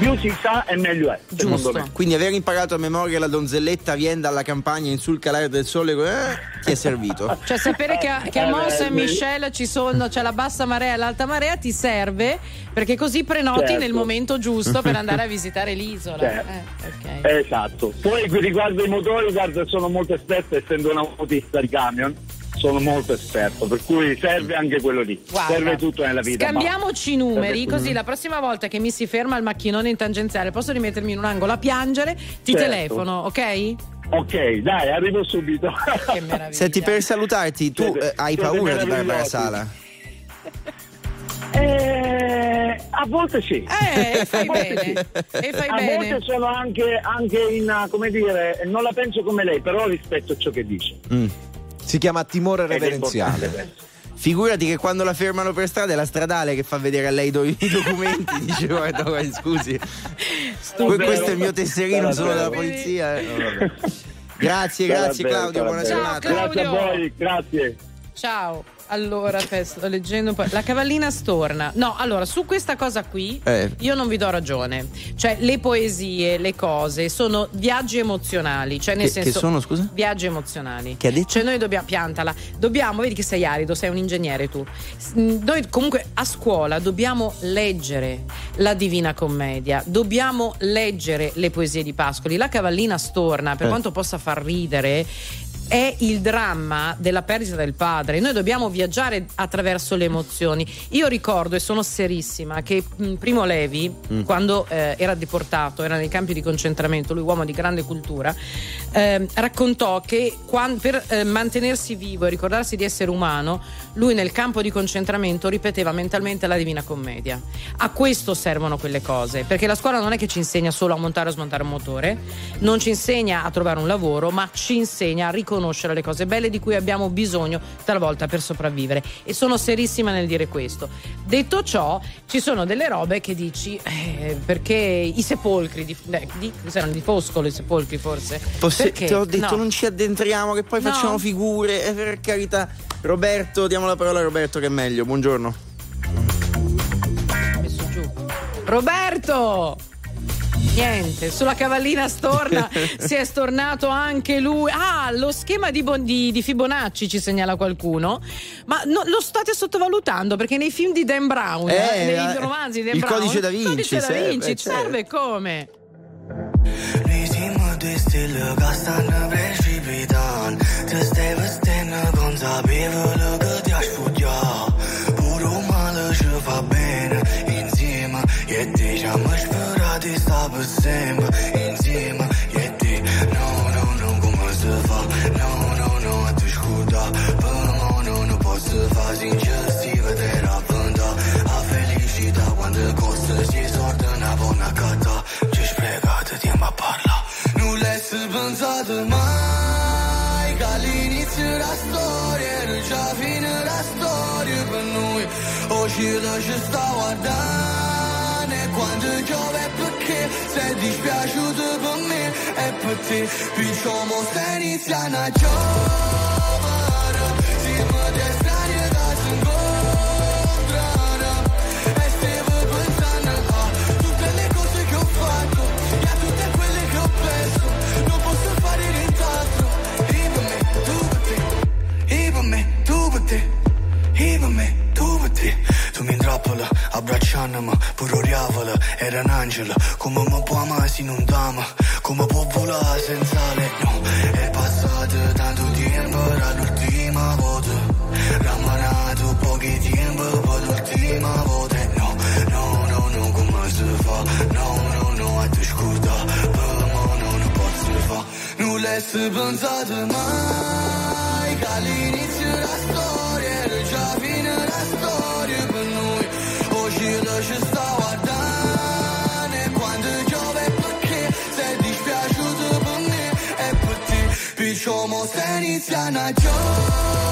J: più si sa e meglio è, secondo
A: Giusto.
J: me.
E: Quindi aver imparato a memoria la donzelletta viene dalla campagna in sul calare del sole eh, ti è servito.
A: Cioè sapere che a, che a
J: Eh, beh,
A: Saint-Michel ci sono, c'è la bassa marea e l'alta marea ti serve perché così prenoti
J: Certo.
A: nel momento giusto per andare a visitare l'isola.
J: Certo.
A: Eh, ok.
J: Esatto. Poi riguardo i motori, guarda, sono molto esperto essendo un autista di camion. Sono molto esperto, per cui serve anche quello lì.
A: Guarda,
J: serve tutto nella vita.
A: Scambiamoci i
J: ma-
A: numeri, così la prossima volta che mi si ferma il macchinone in tangenziale posso rimettermi in un angolo a piangere, ti
J: Certo.
A: telefono, ok?
J: Ok, dai, arrivo subito.
A: Che meraviglia.
E: Senti, per salutarti, tu
J: Siete-
E: eh, hai paura di Barbara. Sala?
J: Eh, a volte sì.
A: Eh, fai
J: A volte
A: bene.
J: sì.
A: E fai
J: a
A: bene.
J: volte sono anche, anche in, come dire, non la penso come lei, però rispetto ciò che dice.
B: Si chiama timore reverenziale.
E: Figurati che quando la fermano per strada è la stradale che fa vedere a lei do- i documenti. Dice, guarda, guarda, scusi, que- questo è il mio tesserino solo della polizia. eh. Vabbè. Grazie, grazie Claudio, buona giornata.
J: Grazie a voi, grazie.
A: Ciao. Allora, sto leggendo un po'. La cavallina storna. No, allora, su questa cosa qui
E: Eh.
A: io non vi do ragione. Cioè, le poesie, le cose sono viaggi emozionali. Cioè, nel
E: Che- che
A: senso.
E: sono, scusa?
A: Viaggi emozionali.
E: Che ha detto?
A: Cioè, noi dobbiamo. Piantala. Dobbiamo, vedi che sei arido, sei un ingegnere tu. S- Noi comunque a scuola dobbiamo leggere la Divina Commedia, dobbiamo leggere le poesie di Pascoli. La cavallina storna, per
E: Eh.
A: quanto possa far ridere, è il dramma della perdita del padre. Noi dobbiamo viaggiare attraverso le emozioni. Io ricordo, e sono serissima, che Primo Levi, quando eh, era deportato, era nei campi di concentramento, lui uomo di grande cultura, ehm, raccontò che quan- per eh, mantenersi vivo e ricordarsi di essere umano, lui nel campo di concentramento ripeteva mentalmente la Divina Commedia. A questo servono quelle cose, perché la scuola non è che ci insegna solo a montare o smontare un motore, non ci insegna a trovare un lavoro, ma ci insegna a riconoscere le cose belle di cui abbiamo bisogno talvolta per sopravvivere. E sono serissima nel dire questo. Detto ciò, ci sono delle robe che dici, eh, perché i sepolcri di, eh, di, cos'erano? di Foscolo, i sepolcri forse?
E: Posse-
A: Perché?
E: te ho detto
A: No.
E: non ci addentriamo che poi
A: No.
E: facciamo figure eh, per carità Roberto diamo la parola a Roberto che è meglio buongiorno.
A: Roberto! Niente, sulla cavallina storna si è stornato anche lui. Ah, lo schema di, Bon- di- di Fibonacci ci segnala qualcuno. Ma no- lo state sottovalutando perché nei film di Dan Brown,
E: Eh,
A: nei
E: eh,
A: romanzi di Dan
E: il
A: Brown,
E: codice da Vinci,
A: codice da
E: serve,
A: Vinci,
E: certo.
A: serve come?
K: Risimu La ci sta guardando E quando piove perché Sei dispiaciuto per me E per te Perciò mo stai iniziando a giovere Siamo che si incontrano E stavo pensando a tutte le cose che ho fatto E a tutte quelle che ho perso Non posso fare nient'altro E per me, tu per te E per me, tu per te E per me, te Tu mi intrappola, abbracciandomi Pure oriavola, era un angelo Come mi può amare se non t'ama Come può volare senza lei No, è passato tanto tempo Era l'ultima volta Ramanato pochi tempo Per l'ultima volta No, no, no, no, come si fa? No, no, no, a te scusa Per no, non posso fa Non l'hai pensato mai Perciò mo stai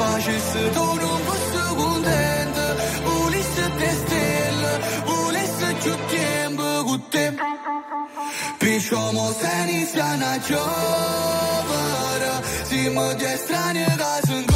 L: Eppure se io facesse tu non fossi contento Volesse te stelle, volesse più tempo con te Perciò mo se inizia una giovane Siamo due strani che si incontrano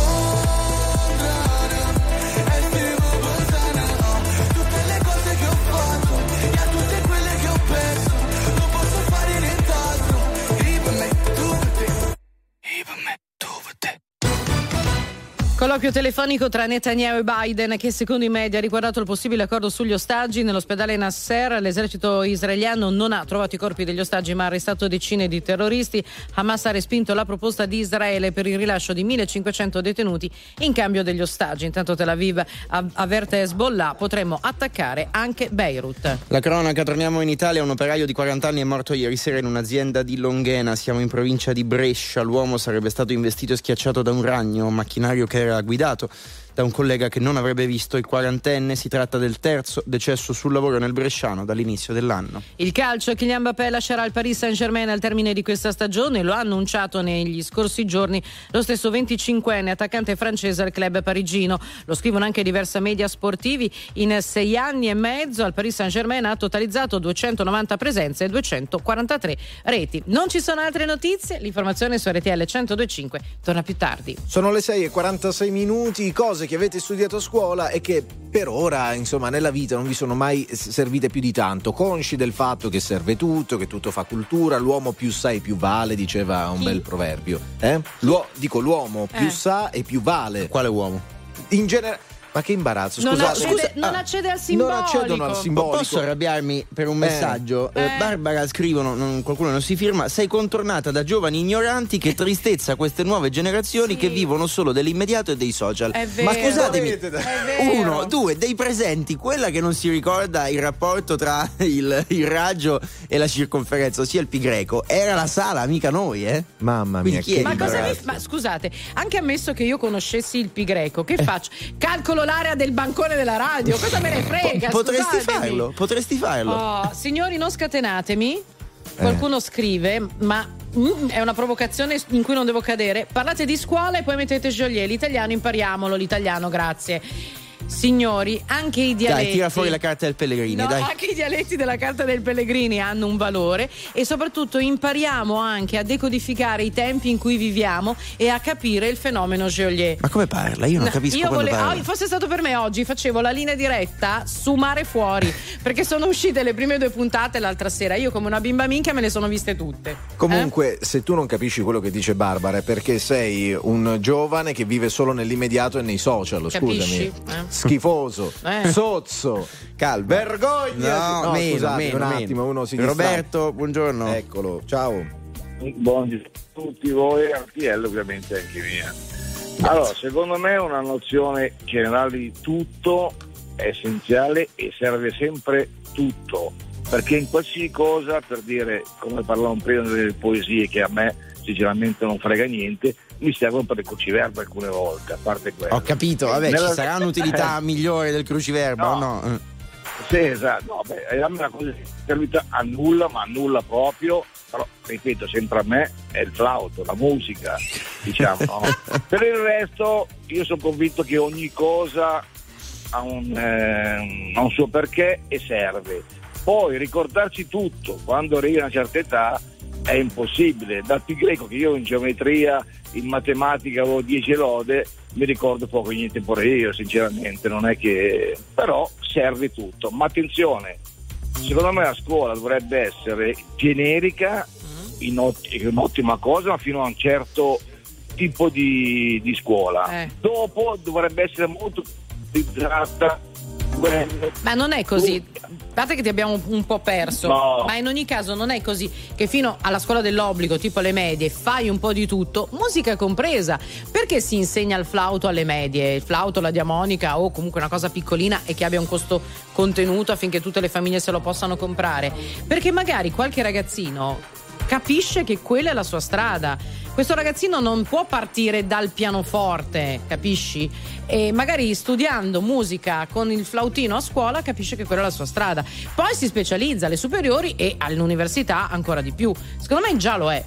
A: Colloquio telefonico tra Netanyahu e Biden che secondo i media ha riguardato il possibile accordo sugli ostaggi nell'ospedale Nasser. L'esercito israeliano non ha trovato i corpi degli ostaggi ma ha arrestato decine di terroristi. Hamas ha respinto la proposta di Israele per il rilascio di 1500 detenuti in cambio degli ostaggi. Intanto Tel Aviv av- avverte Hezbollah potremmo attaccare anche Beirut.
E: La cronaca, torniamo in Italia. Un operaio di 40 anni è morto ieri sera in un'azienda di Longhena. Siamo in provincia di Brescia. L'uomo sarebbe stato investito e schiacciato da un ragno, un macchinario che era guidato da un collega che non avrebbe visto il quarantenne. Si tratta del terzo decesso sul lavoro nel Bresciano dall'inizio dell'anno.
A: Il calcio, Kylian Mbappé lascerà il Paris Saint-Germain al termine di questa stagione, lo ha annunciato negli scorsi giorni lo stesso 25enne attaccante francese al club parigino. Lo scrivono anche diversi media sportivi. In sei anni e mezzo al Paris Saint-Germain ha totalizzato 290 presenze e 243 reti. Non ci sono altre notizie, l'informazione su RTL 1025 torna più tardi.
B: Sono le 6 e 46 minuti, cose che avete studiato a scuola e che per ora, insomma, nella vita non vi sono mai servite più di tanto. Consci del fatto che serve tutto, che tutto fa cultura, l'uomo più sa e più vale, diceva un
A: Chi?
B: bel proverbio. Eh? L'uo- dico l'uomo più
A: Eh.
B: sa e più vale.
E: Quale uomo?
B: In genere. Ma che imbarazzo,
A: Non
B: scusa,
A: accede,
B: scusa.
A: non
B: ah,
A: accede al
B: non
A: simbolico.
B: accedono al simbolico.
E: Posso arrabbiarmi per un
B: Eh.
E: messaggio? Eh,
A: Eh.
E: Barbara scrivono, non- qualcuno non si firma, sei contornata da giovani ignoranti, che tristezza queste nuove generazioni
A: Sì.
E: che vivono solo dell'immediato e dei social.
A: È
E: Ma
A: vero.
E: scusatemi,
A: È vero.
E: uno, due, dei presenti, quella che non si ricorda il rapporto tra il, il raggio e la circonferenza, ossia il pi greco, era la sala, mica noi, eh?
B: Mamma
E: Quindi
B: mia,
E: chi è
B: che
A: Ma, cosa mi, ma scusate, anche ammesso che io conoscessi il pi greco, che faccio? Calcolo l'area del bancone della radio, cosa me ne frega?
E: Po- potresti
A: scusatemi.
E: farlo, potresti farlo.
A: Oh, signori, non scatenatemi. Qualcuno scrive, ma mm, è una provocazione in cui non devo cadere. Parlate di scuola e poi mettete Joliet. L'italiano impariamolo, l'italiano, grazie. Signori, anche i dialetti.
E: Dai, tira fuori la carta del Pellegrini,
A: No,
E: dai.
A: anche i dialetti della carta del Pellegrini hanno un valore e soprattutto impariamo anche a decodificare i tempi in cui viviamo e a capire il fenomeno Geolier.
E: Ma come parla? Io non
A: No,
E: capisco
A: io vole-
E: parla.
A: oh, fosse stato per me oggi facevo la linea diretta su mare fuori perché sono uscite le prime due puntate l'altra sera io come una bimba minchia me le sono viste tutte Eh?
B: Comunque, se tu non capisci quello che dice Barbara è perché sei un giovane che vive solo nell'immediato e nei social,
A: Capisci?
B: scusami.
A: Eh.
B: Schifoso,
A: Eh.
B: sozzo,
E: Calma.
B: vergogna.
E: No, meno,
B: scusate,
E: meno,
B: un
E: meno.
B: attimo, uno si.
E: Roberto, buongiorno.
B: Eccolo, ciao.
M: Buongiorno a tutti voi, RTL ovviamente anche mia. Allora, secondo me una nozione generale di tutto è essenziale e serve sempre tutto, perché in qualsiasi cosa, per dire, come parlavamo prima delle poesie che a me sinceramente non frega niente, mi servono per le cruciverbe alcune volte, a parte quello.
E: Ho capito, vabbè,
M: Nella-
E: ci sarà un'utilità migliore del cruciverbo,
M: No.
E: no? Eh.
M: Sì, esatto, no, beh, è una cosa che servita a nulla, ma a nulla proprio, però ripeto, sempre a me è il flauto, la musica, diciamo. no? per il resto io sono convinto che ogni cosa ha un, eh, ha un suo perché e serve. Poi ricordarci tutto quando arrivi a una certa età è impossibile. Dal pi greco che io in geometria, in matematica avevo 10 lode, mi ricordo poco niente pure io, sinceramente, non è che. però serve tutto. Ma attenzione, secondo me la scuola dovrebbe essere generica, in ot- un'ottima cosa, ma fino a un certo tipo di, di scuola.
A: Eh.
M: Dopo dovrebbe essere molto utilizzata.
A: Ma non è così. A parte che ti abbiamo un po' perso.
M: No.
A: ma in ogni caso non è così che fino alla scuola dell'obbligo tipo alle medie fai un po' di tutto musica compresa. Perché si insegna il flauto alle medie? Il flauto la diamonica o comunque una cosa piccolina e che abbia un costo contenuto affinché tutte le famiglie se lo possano comprare. Perché magari qualche ragazzino capisce che quella è la sua strada questo ragazzino non può partire dal pianoforte, capisci? E magari studiando musica con il flautino a scuola capisce che quella è la sua strada. Poi si specializza alle superiori e all'università ancora di più. Secondo me già lo è.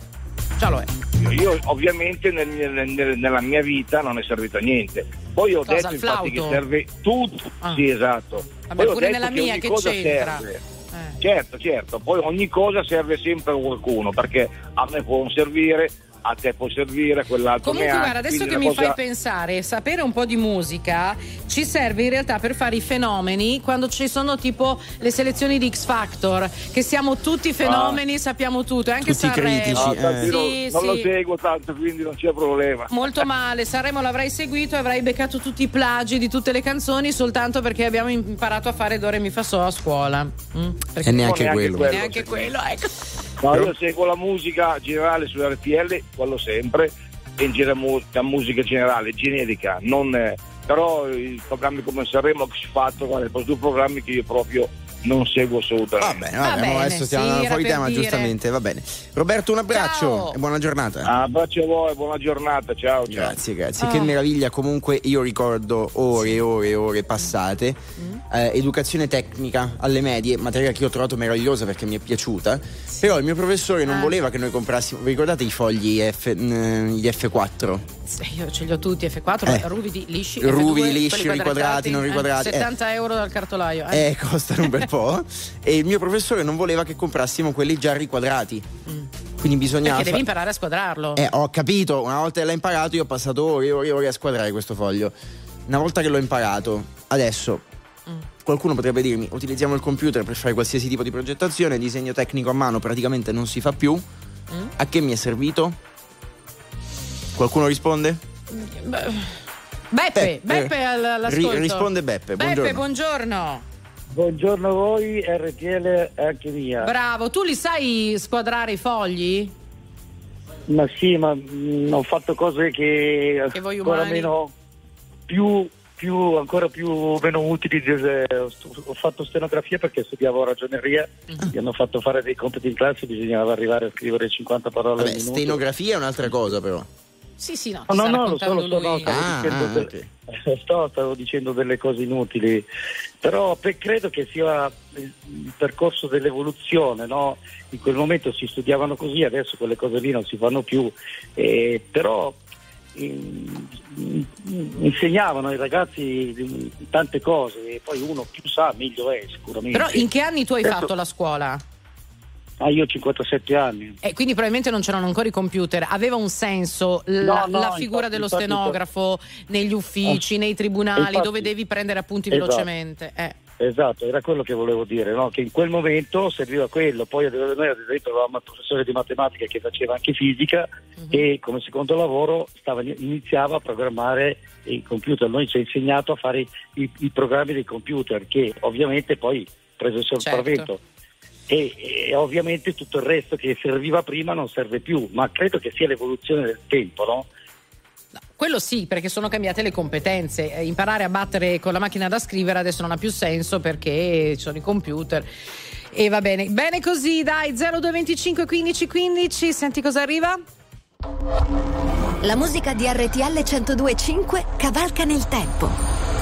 A: Già lo è.
M: Io, ovviamente nel- nel- nel- nella mia vita non è servito a niente. Poi ho
A: Cosa,
M: detto infatti che serve tutto.
A: Ah.
M: Sì, esatto.
A: Vabbè,
M: Poi ho
A: pure
M: detto
A: nella
M: che
A: mia che
M: cosa
A: c'entra?
M: serve.
A: Eh.
M: Certo, certo, poi ogni cosa serve sempre a qualcuno, perché a me può non servire, a te può servire, quell'altro
A: Comunque,
M: neanche,
A: guarda, adesso
M: quindi
A: che mi
M: cosa-
A: fai pensare, sapere un po' di musica ci serve in realtà per fare i fenomeni quando ci sono tipo le selezioni di X Factor, che siamo tutti fenomeni, sappiamo tutto, e anche
E: Tutti
A: Sanremo.
E: critici,
M: No,
E: eh.
M: tanti non-
A: Sì,
M: lo
A: sì.
M: seguo tanto, quindi non c'è problema.
A: Molto male, Sanremo l'avrai seguito e avrai beccato tutti i plagi di tutte le canzoni soltanto perché abbiamo imparato a fare Do Re Mi Fa So a scuola. Mm?
E: E neanche
M: neanche
E: quello.
M: quello.
A: neanche quello, ecco.
M: No, io? seguo la musica generale su RTL, quello sempre, e in mu- la musica generale, generica, non, eh, però i programmi come Sanremo, X Factor, guarda, sono due programmi che io proprio non seguo
E: Va
M: assolutamente.
E: bene, va
A: Va
E: bene, adesso stiamo
A: sì,
E: andando
A: era
E: fuori tema,
A: dire.
E: giustamente, va bene. Roberto, un abbraccio
A: Ciao.
E: e buona giornata.
M: Abbraccio a voi, buona giornata, ciao ciao.
E: Grazie, grazie.
A: Ah.
E: Che meraviglia. Comunque io ricordo ore e ore e ore passate.
A: Mm.
E: Eh, educazione tecnica alle medie, materia che io ho trovato meravigliosa perché mi è piaciuta. Però il mio professore non
A: Ah.
E: voleva che noi comprassimo. Vi ricordate i fogli F, gli F4?
A: Sì, Io ce li ho tutti, F4,
E: Eh.
A: ruvidi lisci,
E: Ruvidi,
A: F2,
E: lisci, riquadrati, non riquadrati, eh.
A: 70 euro dal cartolaio. Eh.
E: Eh, costano un bel po'. E il mio professore non voleva che comprassimo quelli già riquadrati. Quindi bisognava.
A: Perché devi
E: fa-
A: imparare a squadrarlo.
E: Eh, ho capito, una volta che l'ho imparato io ho passato ore e ore e ore a squadrare questo foglio. Una volta che l'ho imparato, adesso
A: Mm.
E: qualcuno potrebbe dirmi utilizziamo il computer per fare qualsiasi tipo di progettazione, disegno tecnico a mano praticamente non si fa più.
A: Mm.
E: A che mi è servito? Qualcuno risponde?
A: Beppe, Beppe all- all'ascolto.
E: ri- risponde Beppe,
A: Beppe,
E: buongiorno.
A: Buongiorno.
N: A voi, RTL è anche mia.
A: Bravo, tu li sai squadrare i fogli?
N: ma sì, ma mh, ho fatto cose che,
A: Che voi
N: ancora
A: umani?
N: meno più, più ancora più meno utili. eh, Ho fatto stenografia perché studiavo ragioneria,
A: Mm.
N: mi hanno fatto fare dei compiti in classe, bisognava arrivare a scrivere 50 parole
E: Vabbè,
N: al minuto.
E: stenografia è un'altra cosa però.
A: Sì, sì, no.
N: No, no, lo so, lo so, no, stavo,
E: Ah,
N: dicendo
E: ah,
N: delle, sto- stavo dicendo delle cose inutili, però pe- credo che sia il, percorso dell'evoluzione, no? in quel momento si studiavano così, adesso quelle cose lì non si fanno più, eh, però in- in- insegnavano ai ragazzi tante cose e poi uno più sa meglio è sicuramente.
A: Però in che anni tu hai
N: Adesso-
A: fatto la scuola?
N: Ah, io ho 57 anni.
A: E quindi probabilmente non c'erano ancora i computer. Aveva un senso la,
N: No,
A: la figura
N: infatti-
A: dello
N: infatti-
A: stenografo negli uffici, nei tribunali,
N: infatti-
A: dove devi prendere appunti
N: Esatto.
A: velocemente. Eh.
N: Esatto, era quello che volevo dire, no? che in quel momento serviva quello, poi noi ad esempio avevamo un professore di matematica che faceva anche fisica
A: Mhm.
N: e come secondo lavoro stava- iniziava a programmare i computer, noi ci ha insegnato a fare i, i programmi dei computer che ovviamente poi prese il sopravvento. E, e ovviamente tutto il resto che serviva prima non serve più, ma credo che sia l'evoluzione del tempo, no?
A: Quello sì, perché sono cambiate le competenze. Eh, Imparare a battere con la macchina da scrivere adesso non ha più senso perché ci sono i computer. E va bene. Bene così, dai, 0225 15 15, senti cosa arriva?
H: La musica di RTL 1025 cavalca nel tempo.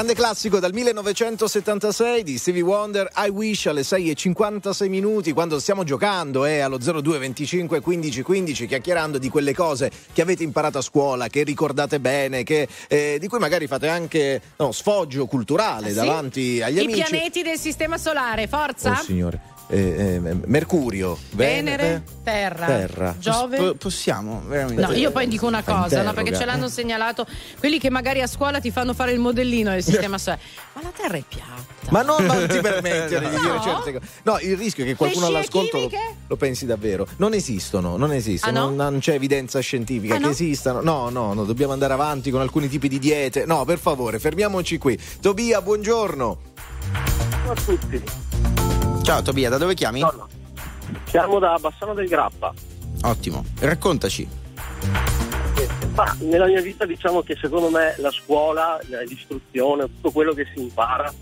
B: Grande classico dal 1976 di Stevie Wonder, I Wish alle 6.56 minuti quando stiamo giocando eh, allo 02 25 15 15 chiacchierando di quelle cose che avete imparato a scuola, che ricordate bene, che, eh, di cui magari fate anche no, sfoggio culturale
A: Sì?
B: davanti agli
A: I
B: amici.
A: pianeti del sistema solare, forza.
B: Oh signore, Eh, eh, Mercurio,
A: Venere, Terra,
B: Terra.
A: Giove.
E: Po- possiamo, veramente.
A: No, io poi dico una cosa, no, perché ce l'hanno segnalato quelli che magari a scuola ti fanno fare il modellino del sistema solare. Ma la Terra è piatta.
B: Ma non, non ti permettere di dire
A: No?
B: certe cose. No, il rischio è che qualcuno all'ascolto lo, lo pensi davvero. Non esistono, non esistono,
A: Ah, no?
B: non, non c'è evidenza scientifica
A: Ah,
B: che
A: no?
B: esistano. No, no, no, dobbiamo andare avanti con alcuni tipi di diete. No, per favore, fermiamoci qui. Tobia, buongiorno.
O: Ciao a tutti.
E: Ciao Tobia, da dove chiami?
O: Siamo da Bassano del Grappa.
E: Ottimo, raccontaci.
O: Ma nella mia vita diciamo che secondo me la scuola, l'istruzione, tutto quello che si impara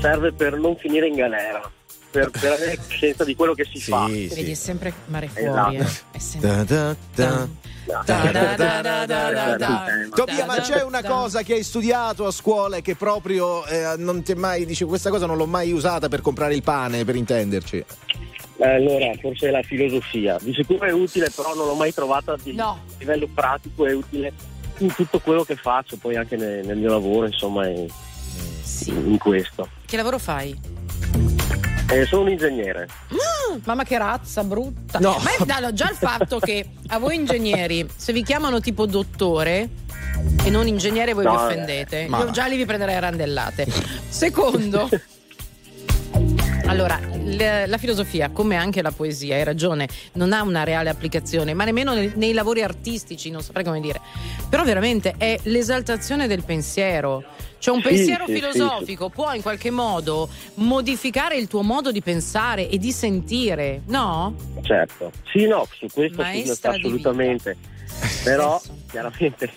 O: serve per non finire in galera, per, per avere coscienza di quello che si fa.
A: Vedi, è sempre mare
O: Esatto.
A: fuori. eh. È sempre...
B: Da, da, da.
A: Da, da, da, da, da, da, da.
B: Tobia, ma c'è una cosa che hai studiato a scuola e che proprio eh, non ti è mai dici questa cosa non l'ho mai usata per comprare il pane, per intenderci.
O: Eh, Allora, forse è la filosofia. Di sicuro è utile, però non l'ho mai trovata di
A: No.
O: a livello pratico, è utile in tutto quello che faccio, poi anche nel, nel mio lavoro, insomma, in, in questo.
A: Che lavoro fai?
O: Eh, sono un ingegnere.
A: Mm, Mamma che razza brutta.
O: No.
A: Ma è- no, già il fatto che a voi ingegneri, se vi chiamano tipo dottore e non ingegnere, voi
O: No,
A: vi
O: eh,
A: offendete.
O: ma
A: Io già li vi prenderei a randellate. Secondo. Allora, le- la filosofia, come anche la poesia, hai ragione, non ha una reale applicazione, ma nemmeno nei, nei lavori artistici, non saprei come dire. Però veramente è l'esaltazione del pensiero. Cioè un
O: Sì,
A: pensiero
O: sì, sì,
A: filosofico può in qualche modo modificare il tuo modo di pensare e di sentire, no?
O: Certo. Sì, no, su questo
A: Maestra
O: sì, assolutamente. Però, chiaramente,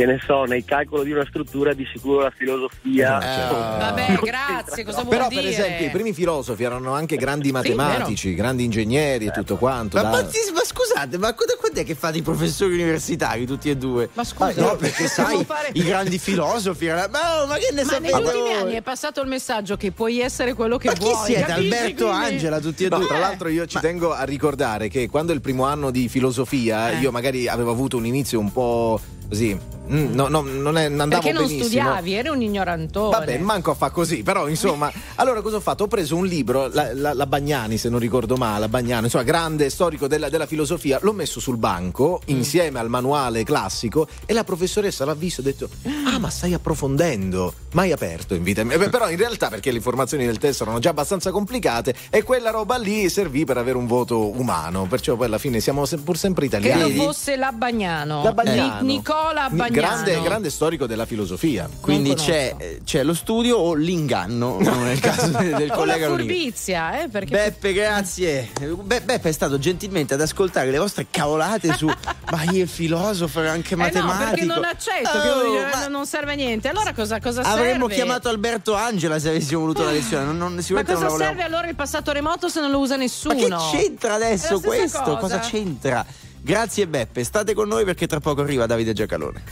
O: che ne so, nel calcolo di una struttura di sicuro la filosofia.
A: Vabbè, grazie, cosa vuol
B: Però,
A: dire?
B: per esempio, i primi filosofi erano anche grandi matematici, grandi ingegneri e tutto quanto.
E: Ma,
B: da-
E: ma ma scusate, ma quando, quando è che fate i professori universitari tutti e due?
A: Ma scusa,
E: no, perché sai,
A: fare-
E: i grandi filosofi, ma, ma che ne
A: Ma negli
E: sapete
A: ultimi anni è passato il messaggio che puoi essere quello che
E: Ma chi
A: vuoi.
E: siete?
A: capisci?
E: Alberto,
A: Quindi-
E: Angela, tutti e
B: No,
E: due.
B: tra l'altro io ci tengo a ricordare che quando il primo anno di filosofia
A: Eh.
B: io magari avevo avuto un inizio un po' così, mm, no, no, non, è, non andavo
A: Perché non
B: benissimo.
A: studiavi, eri un ignorantone.
B: Vabbè, manco a fa così, però insomma, allora cosa ho fatto? Ho preso un libro, la, la- la Bagnani, se non ricordo male, la Bagnani, insomma, grande storico della, della filosofia, l'ho messo sul banco
A: Mm.
B: insieme al manuale classico e la professoressa l'ha visto e ha detto: Ah, ma stai approfondendo, mai aperto in vita mia. Beh, Però in realtà, perché le informazioni del testo erano già abbastanza complicate, e quella roba lì servì per avere un voto umano, perciò poi alla fine siamo se- pur sempre italiani.
A: fosse la Bagnano.
B: La Bagnano.
A: Ni- Nicola
B: Ni-
A: Bagnano.
B: Grande, grande storico della filosofia.
E: Quindi c'è, eh, c'è lo studio o l'inganno, no, nel caso del, del
A: O la
E: collega
A: furbizia, eh? Perché
E: Beppe, grazie. Be- Beppe è stato gentilmente ad ascoltare le vostre cavolate su ma io il filosofo era anche
A: Eh no,
E: matematico.
A: perché non accetto che
E: Oh,
A: vuol dire,
E: ma
A: non serve a niente. Allora cosa, cosa
E: Avremmo
A: serve?
E: chiamato Alberto Angela se avessimo voluto la lezione. Non, non,
A: Ma cosa serve allora il passato remoto se non lo usa nessuno?
E: Ma che c'entra adesso questo?
A: cosa.
E: Cosa c'entra? Grazie Beppe, state con noi perché tra poco arriva Davide Giacalone.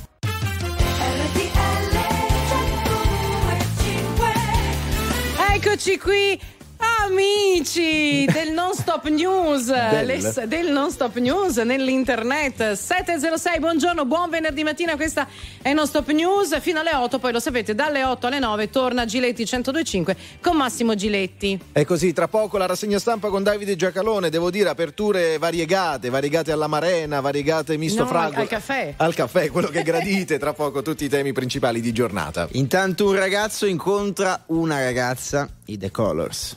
A: Eccoci qui. Ah, Amici del non stop news,
B: Del.
A: del non stop news nell'internet 706, buongiorno, buon venerdì mattina, questa è non stop news fino alle 8, poi lo sapete dalle 8 alle 9 torna Giletti 1025 con Massimo Giletti.
B: E così, tra poco la rassegna stampa con Davide Giacalone, devo dire aperture variegate, variegate alla Marena, variegate misto
A: No,
B: frago.
A: al caffè.
B: Al caffè, quello che gradite, tra poco tutti i temi principali di giornata.
E: Intanto un ragazzo incontra una ragazza, i The Colors.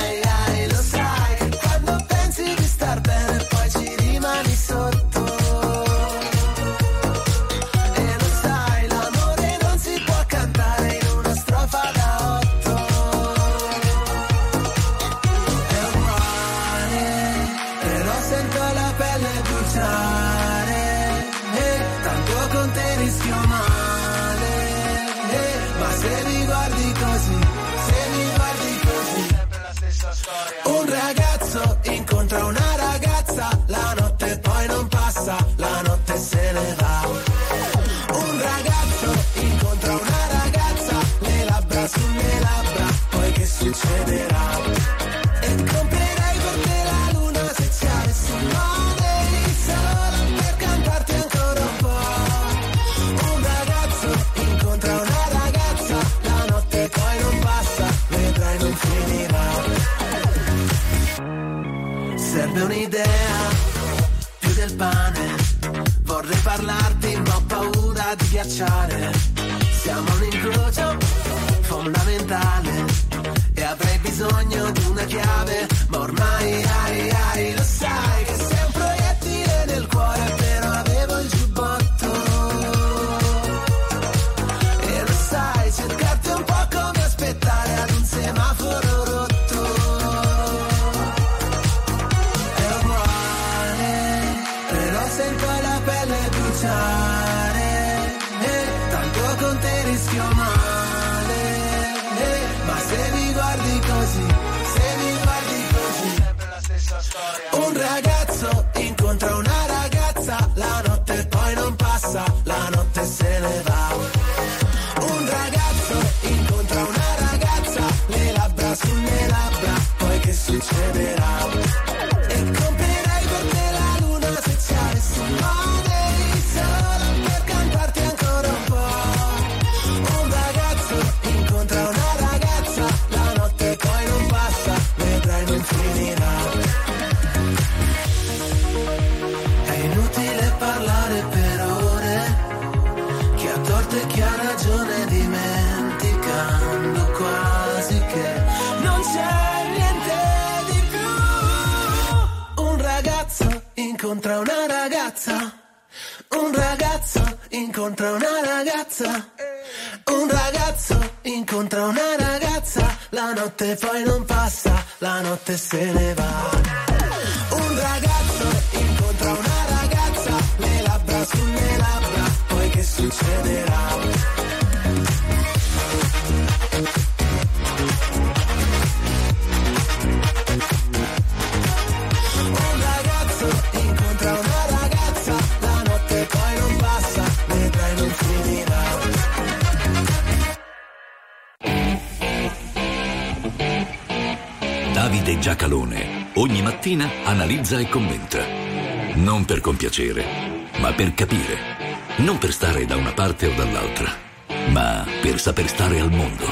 L: notte poi non passa, la notte se
F: analizza e commenta. Non per compiacere, ma per capire. Non per stare da una parte o dall'altra, ma per saper stare al mondo.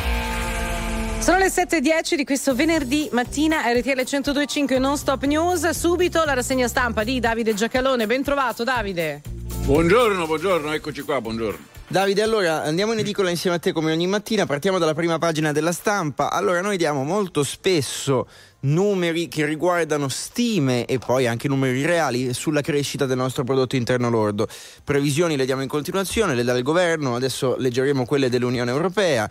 A: Sono le 7.10 di questo venerdì mattina, RTL 1025 Non Stop News. Subito la rassegna stampa di Davide Giacalone. Ben trovato, Davide.
P: Buongiorno, buongiorno, eccoci qua, buongiorno.
E: Davide, allora andiamo in edicola insieme a te come ogni mattina, partiamo dalla prima pagina della stampa. Allora noi diamo molto spesso numeri che riguardano stime e poi anche numeri reali sulla crescita del nostro prodotto interno lordo. Previsioni le diamo in continuazione, le dà il governo, adesso leggeremo quelle dell'Unione Europea.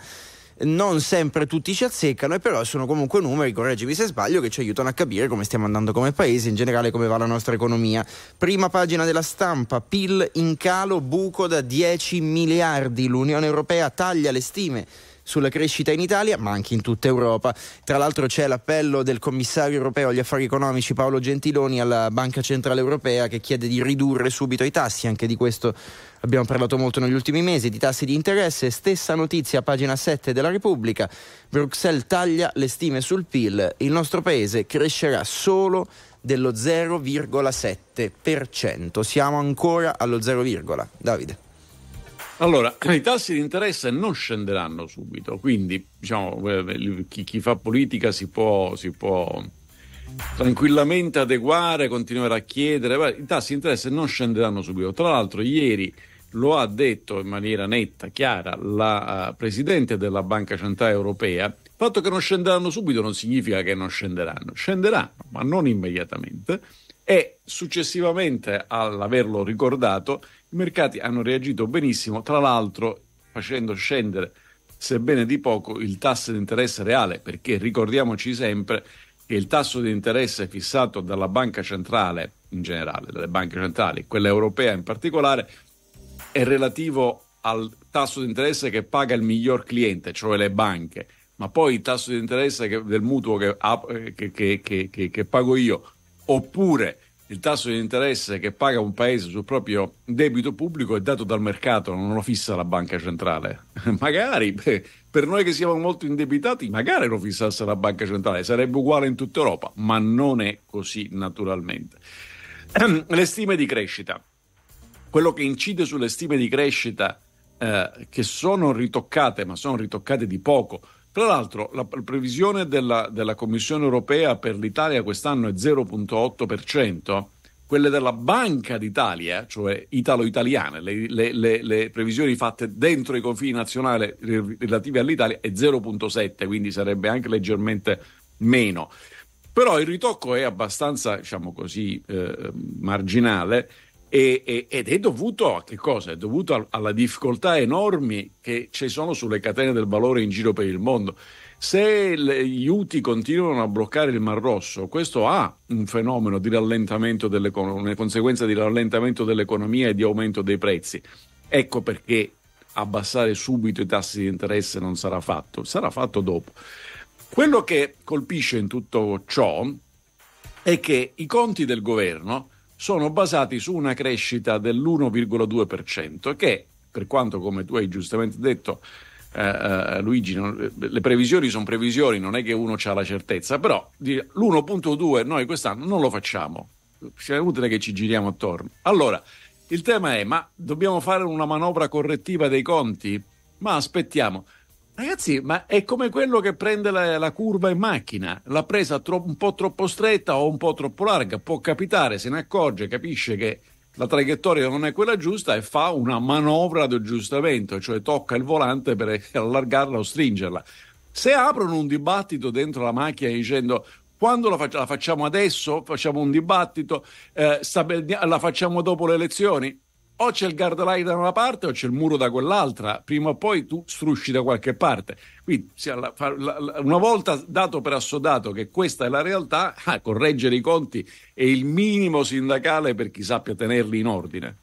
E: Non sempre tutti ci azzeccano, e però sono comunque numeri, correggimi se sbaglio, che ci aiutano a capire come stiamo andando come paese, in generale come va la nostra economia. Prima pagina della stampa, PIL in calo, buco da 10 miliardi, l'Unione Europea taglia le stime sulla crescita in Italia, ma anche in tutta Europa. Tra l'altro c'è l'appello del commissario europeo agli affari economici Paolo Gentiloni alla Banca Centrale Europea che chiede di ridurre subito i tassi, anche di questo abbiamo parlato molto negli ultimi mesi, di tassi di interesse. Stessa notizia, pagina 7 della Repubblica, Bruxelles taglia le stime sul PIL, il nostro paese crescerà solo dello 0,7%. Siamo ancora allo 0, Davide.
P: Allora, i tassi di interesse non scenderanno subito, quindi diciamo, eh, chi, chi fa politica si può, si può, tranquillamente adeguare, continuare a chiedere, i tassi di interesse non scenderanno subito. Tra l'altro ieri lo ha detto in maniera netta, chiara, la uh, Presidente della Banca Centrale Europea, il fatto che non scenderanno subito non significa che non scenderanno, scenderanno, ma non immediatamente. E successivamente all'averlo ricordato i mercati hanno reagito benissimo, tra l'altro facendo scendere, sebbene di poco, il tasso di interesse reale, perché ricordiamoci sempre che il tasso di interesse fissato dalla banca centrale in generale, dalle banche centrali, quella europea in particolare, è relativo al tasso di interesse che paga il miglior cliente, cioè le banche, ma poi il tasso di interesse che, del mutuo che, che, che pago io, oppure il tasso di interesse che paga un paese sul proprio debito pubblico è dato dal mercato, non lo fissa la banca centrale. magari per noi che siamo molto indebitati, magari lo fissasse la banca centrale, sarebbe uguale in tutta Europa, ma non è così naturalmente. Le stime di crescita. Quello che incide sulle stime di crescita eh, che sono ritoccate, ma sono ritoccate di poco, tra l'altro, la previsione della, della Commissione europea per l'Italia quest'anno è 0,8%. Quelle della Banca d'Italia, cioè italo-italiane, le, le, le, le previsioni fatte dentro i confini nazionali relative all'Italia è 0,7, quindi sarebbe anche leggermente meno. Però il ritocco è abbastanza, diciamo così, eh, marginale e, e, ed è dovuto a che cosa? È dovuto a, alla difficoltà enormi che ci sono sulle catene del valore in giro per il mondo. Se gli UTI continuano a bloccare il Mar Rosso, questo ha un fenomeno di rallentamento dell'economia, una di rallentamento dell'economia e di aumento dei prezzi. Ecco perché abbassare subito i tassi di interesse non sarà fatto, sarà fatto dopo. Quello che colpisce in tutto ciò è che i conti del governo sono basati su una crescita dell'1,2% che, per quanto come tu hai giustamente detto, eh, eh, Luigi, non, le previsioni sono previsioni, non è che uno ha la certezza, però l'1,2 noi quest'anno non lo facciamo, è utile che ci giriamo attorno. Allora, il tema è, ma dobbiamo fare una manovra correttiva dei conti? Ma aspettiamo, Ragazzi, ma è come quello che prende la, la curva in macchina, l'ha presa tro- un po' troppo stretta o un po' troppo larga, può capitare, se ne accorge, capisce che la traiettoria non è quella giusta e fa una manovra di aggiustamento, cioè tocca il volante per allargarla o stringerla. Se aprono un dibattito dentro la macchina dicendo quando la, fac- la facciamo adesso, facciamo un dibattito, eh, la facciamo dopo le elezioni, o c'è il guardrail da una parte o c'è il muro da quell'altra, prima o poi tu strusci da qualche parte. Quindi una volta dato per assodato che questa è la realtà, ah, correggere i conti è il minimo sindacale per chi sappia tenerli in ordine.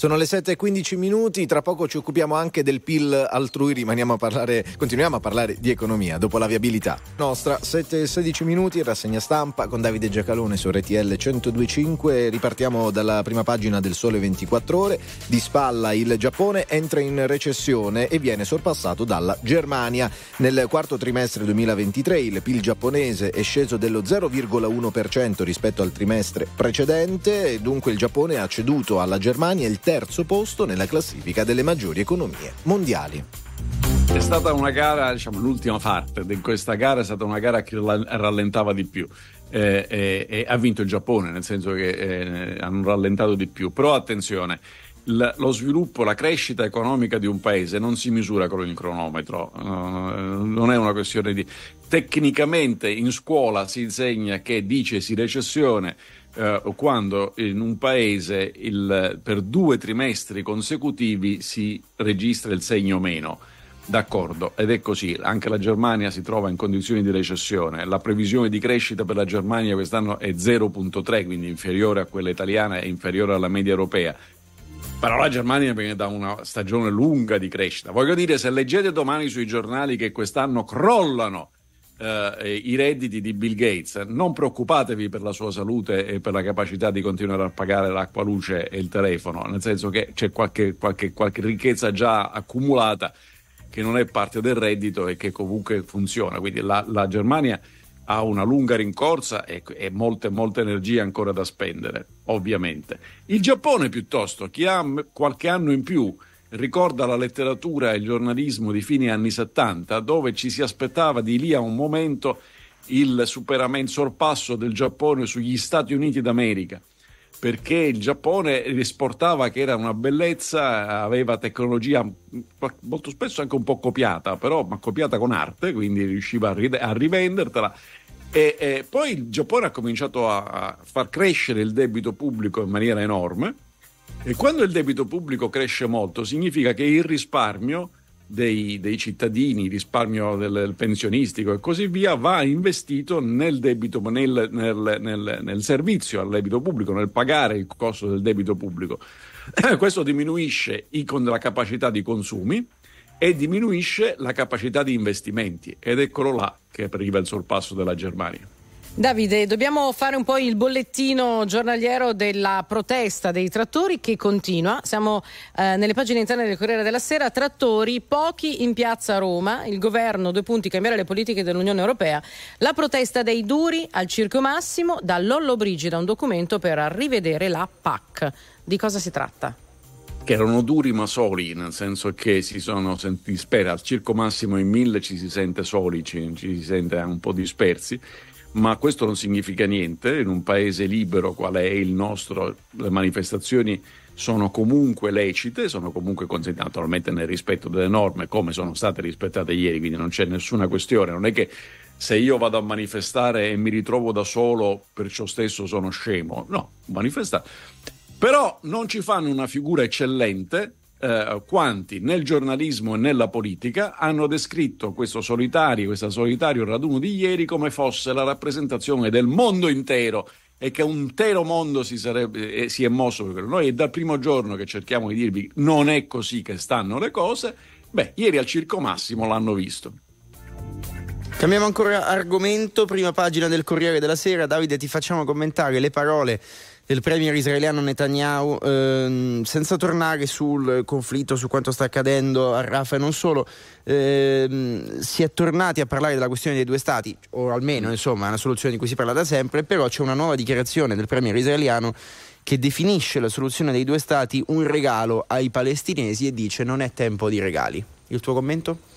B: Sono le 7 e 15 minuti, tra poco ci occupiamo anche del PIL altrui, a parlare, continuiamo a parlare di economia dopo la viabilità. Nostra 7 e 16 minuti, rassegna stampa con Davide Giacalone su RTL 1025, ripartiamo dalla prima pagina del Sole 24 ore, di spalla il Giappone entra in recessione e viene sorpassato dalla Germania. Nel quarto trimestre 2023 il PIL giapponese è sceso dello 0,1% rispetto al trimestre precedente dunque il Giappone ha ceduto alla Germania il terzo posto nella classifica delle maggiori economie mondiali.
P: È stata una gara, diciamo, l'ultima parte di questa gara è stata una gara che rallentava di più. Eh, eh, eh, ha vinto il Giappone, nel senso che eh, hanno rallentato di più. Però attenzione, lo sviluppo, la crescita economica di un paese non si misura con il cronometro, uh, non è una questione di... Tecnicamente in scuola si insegna che dicesi recessione eh, quando in un paese il, per due trimestri consecutivi si registra il segno meno. D'accordo, ed è così. Anche la Germania si trova in condizioni di recessione. La previsione di crescita per la Germania quest'anno è 0,3, quindi inferiore a quella italiana e inferiore alla media europea. Però la Germania viene da una stagione lunga di crescita. Voglio dire, se leggete domani sui giornali che quest'anno crollano eh, i redditi di Bill Gates, non preoccupatevi per la sua salute e per la capacità di continuare a pagare l'acqua, luce e il telefono, nel senso che c'è qualche, qualche, qualche ricchezza già accumulata che non è parte del reddito e che comunque funziona. Quindi la, la Germania ha una lunga rincorsa e, e molte, molte energie ancora da spendere, ovviamente. Il Giappone piuttosto, chi ha qualche anno in più, ricorda la letteratura e il giornalismo di fine anni 70, dove ci si aspettava di lì a un momento il superamento, sorpasso del Giappone sugli Stati Uniti d'America, perché il Giappone esportava che era una bellezza, aveva tecnologia molto spesso anche un po' copiata, però ma copiata con arte, quindi riusciva a, ri- a rivendertela. E, e, poi il Giappone ha cominciato a, a far crescere il debito pubblico in maniera enorme e quando il debito pubblico cresce molto, significa che il risparmio dei, dei cittadini, il risparmio del, del, pensionistico e così via, va investito nel, debito, nel, nel, nel, nel servizio al debito pubblico, nel pagare il costo del debito pubblico. Questo diminuisce i, con la capacità di consumi e diminuisce la capacità di investimenti ed eccolo là che arriva il sorpasso della Germania.
A: Davide, dobbiamo fare un po' il bollettino giornaliero della protesta dei trattori che continua. Siamo eh, nelle pagine interne del Corriere della Sera. Trattori, pochi in piazza Roma. Il governo, due punti, cambiare le politiche dell'Unione Europea. La protesta dei duri al Circo Massimo. Da Lollo Brigida un documento per rivedere la PAC. Di cosa si tratta?
P: Che erano duri ma soli, nel senso che si sono sentiti spera. Al Circo Massimo in mille ci si sente soli, ci, ci si sente un po' dispersi ma questo non significa niente, in un paese libero qual è il nostro, le manifestazioni sono comunque lecite, sono comunque consentite naturalmente nel rispetto delle norme come sono state rispettate ieri, quindi non c'è nessuna questione, non è che se io vado a manifestare e mi ritrovo da solo per ciò stesso sono scemo, no, manifestare. Però non ci fanno una figura eccellente eh, quanti nel giornalismo e nella politica hanno descritto questo solitario, questo solitario raduno di ieri come fosse la rappresentazione del mondo intero e che un intero mondo si, sarebbe, eh, si è mosso per noi e dal primo giorno che cerchiamo di dirvi non è così che stanno le cose, beh, ieri al Circo Massimo l'hanno visto.
E: Cambiamo ancora argomento, prima pagina del Corriere della Sera. Davide, ti facciamo commentare le parole del premier israeliano Netanyahu, ehm, senza tornare sul conflitto, su quanto sta accadendo a Rafah e non solo, ehm, si è tornati a parlare della questione dei due stati, o almeno insomma è una soluzione di cui si parla da sempre, però c'è una nuova dichiarazione del premier israeliano che definisce la soluzione dei due stati un regalo ai palestinesi e dice non è tempo di regali. Il tuo commento?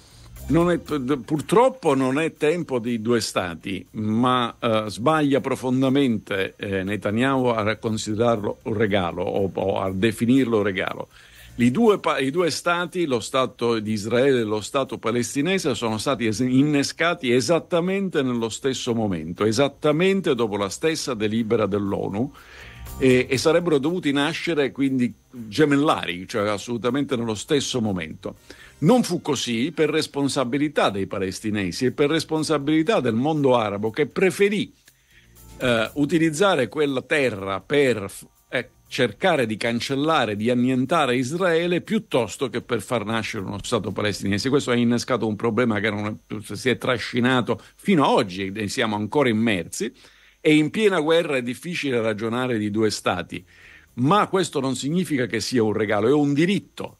P: Non è, purtroppo non è tempo di due stati, ma uh, sbaglia profondamente eh, Netanyahu a considerarlo un regalo o, o a definirlo un regalo. I due, I due, stati, lo Stato di Israele e lo Stato palestinese, sono stati es- innescati esattamente nello stesso momento, esattamente dopo la stessa delibera dell'ONU e, e sarebbero dovuti nascere quindi gemellari, cioè assolutamente nello stesso momento. Non fu così per responsabilità dei palestinesi e per responsabilità del mondo arabo che preferì eh, utilizzare quella terra per eh, cercare di cancellare, di annientare Israele piuttosto che per far nascere uno Stato palestinese. Questo ha innescato un problema che non, si è trascinato fino ad oggi e siamo ancora immersi e in piena guerra è difficile ragionare di due Stati. Ma questo non significa che sia un regalo, è un diritto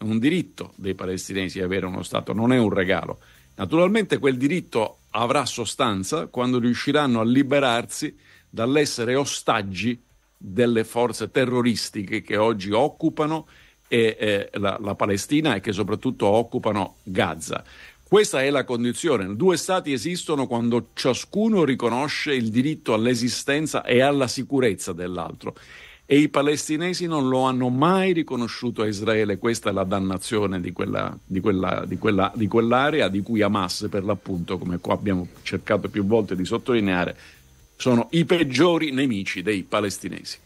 P: un diritto dei palestinesi avere uno Stato, non è un regalo. Naturalmente quel diritto avrà sostanza quando riusciranno a liberarsi dall'essere ostaggi delle forze terroristiche che oggi occupano e, eh, la, la Palestina e che soprattutto occupano Gaza. Questa è la condizione. Due Stati esistono quando ciascuno riconosce il diritto all'esistenza e alla sicurezza dell'altro e i palestinesi non lo hanno mai riconosciuto a Israele. Questa è la dannazione di, quella, di, quella, di, quella, di quell'area di cui Hamas, per l'appunto, come qua abbiamo cercato più volte di sottolineare, sono i peggiori nemici dei palestinesi.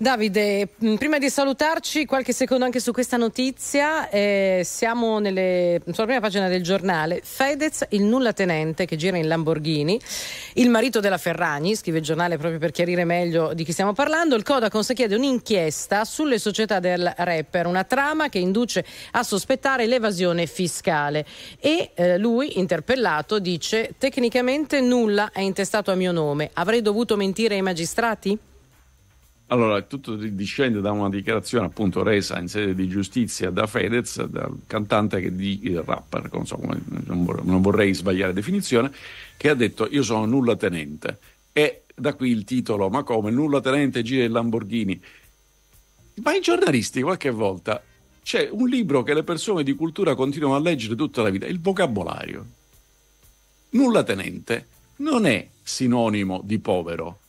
A: Davide, mh, prima di salutarci, qualche secondo anche su questa notizia. Eh, siamo nelle, sulla prima pagina del giornale. Fedez, il nullatenente che gira in Lamborghini, il marito della Ferragni, scrive il giornale proprio per chiarire meglio di chi stiamo parlando. Il Codacons chiede un'inchiesta sulle società del rapper, una trama che induce a sospettare l'evasione fiscale. E eh, lui, interpellato, dice: Tecnicamente nulla è intestato a mio nome. Avrei dovuto mentire ai magistrati?
P: Allora, tutto discende da una dichiarazione appunto resa in sede di giustizia da Fedez, dal cantante che di rapper, non, so vorrei, non vorrei sbagliare definizione, che ha detto io sono nulla tenente. E da qui il titolo, ma come nulla tenente gira il Lamborghini. Ma i giornalisti qualche volta c'è un libro che le persone di cultura continuano a leggere tutta la vita, il vocabolario. Nulla tenente non è sinonimo di povero,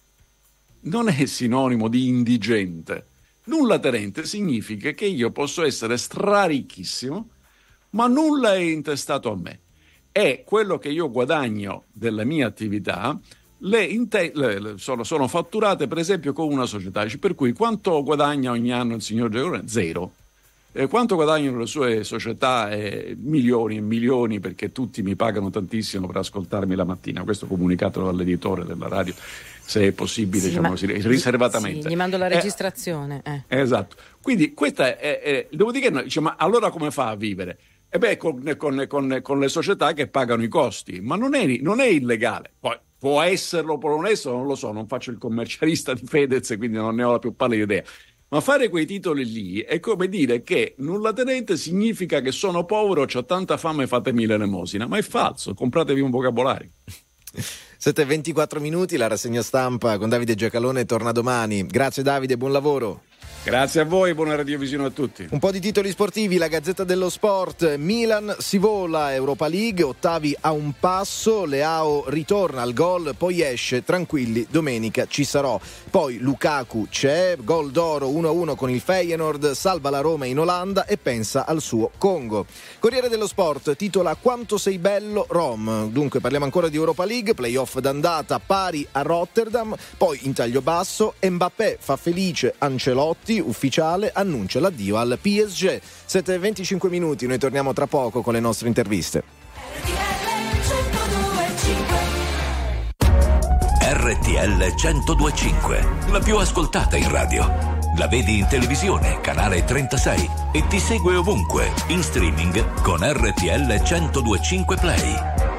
P: non è sinonimo di indigente. Nulla tenente significa che io posso essere straricchissimo, ma nulla è intestato a me. E quello che io guadagno della mia attività le inte- le- sono, sono fatturate per esempio con una società. Per cui quanto guadagna ogni anno il signor Giacalone? Zero. Eh, quanto guadagnano le sue società? Eh, milioni e milioni perché tutti mi pagano tantissimo per ascoltarmi la mattina. Questo comunicato dall'editore della radio, se è possibile,
A: Sì,
P: diciamo
A: ma-
P: così, riservatamente.
A: Sì, gli mando la
P: Eh,
A: registrazione. eh.
P: Esatto. Quindi questa è, è- dopodiché noi diciamo, ma allora come fa a vivere? E beh, con, con- con- con le società che pagano i costi, ma non è, non è illegale. Poi può esserlo, può non esserlo, non lo so, non faccio il commercialista di Fedez, quindi non ne ho la più pallida idea. Ma fare quei titoli lì è come dire che nulla tenente significa che sono povero, ho tanta fame, fatemi l'elemosina. Ma è falso, compratevi un vocabolario.
B: 7.24 minuti, la rassegna stampa con Davide Giacalone torna domani. Grazie Davide, buon lavoro.
P: Grazie a voi, buona radiovisione a tutti.
B: Un po' di titoli sportivi, la Gazzetta dello Sport, Milan si vola Europa League, ottavi a un passo, Leao ritorna al gol, poi esce, tranquilli, domenica ci sarò. Poi Lukaku c'è, gol d'oro 1-1 con il Feyenoord, salva la Roma in Olanda e pensa al suo Congo. Corriere dello Sport titola Quanto sei bello Rom, dunque parliamo ancora di Europa League, playoff d'andata pari a Rotterdam, poi in taglio basso Mbappé fa felice Ancelotti, ufficiale, annuncia l'addio al PSG. 7.25 minuti, noi torniamo tra poco con le nostre interviste.
F: RTL 1025, la più ascoltata in radio. La vedi in televisione, canale 36 e ti segue ovunque, in streaming con RTL 1025 Play.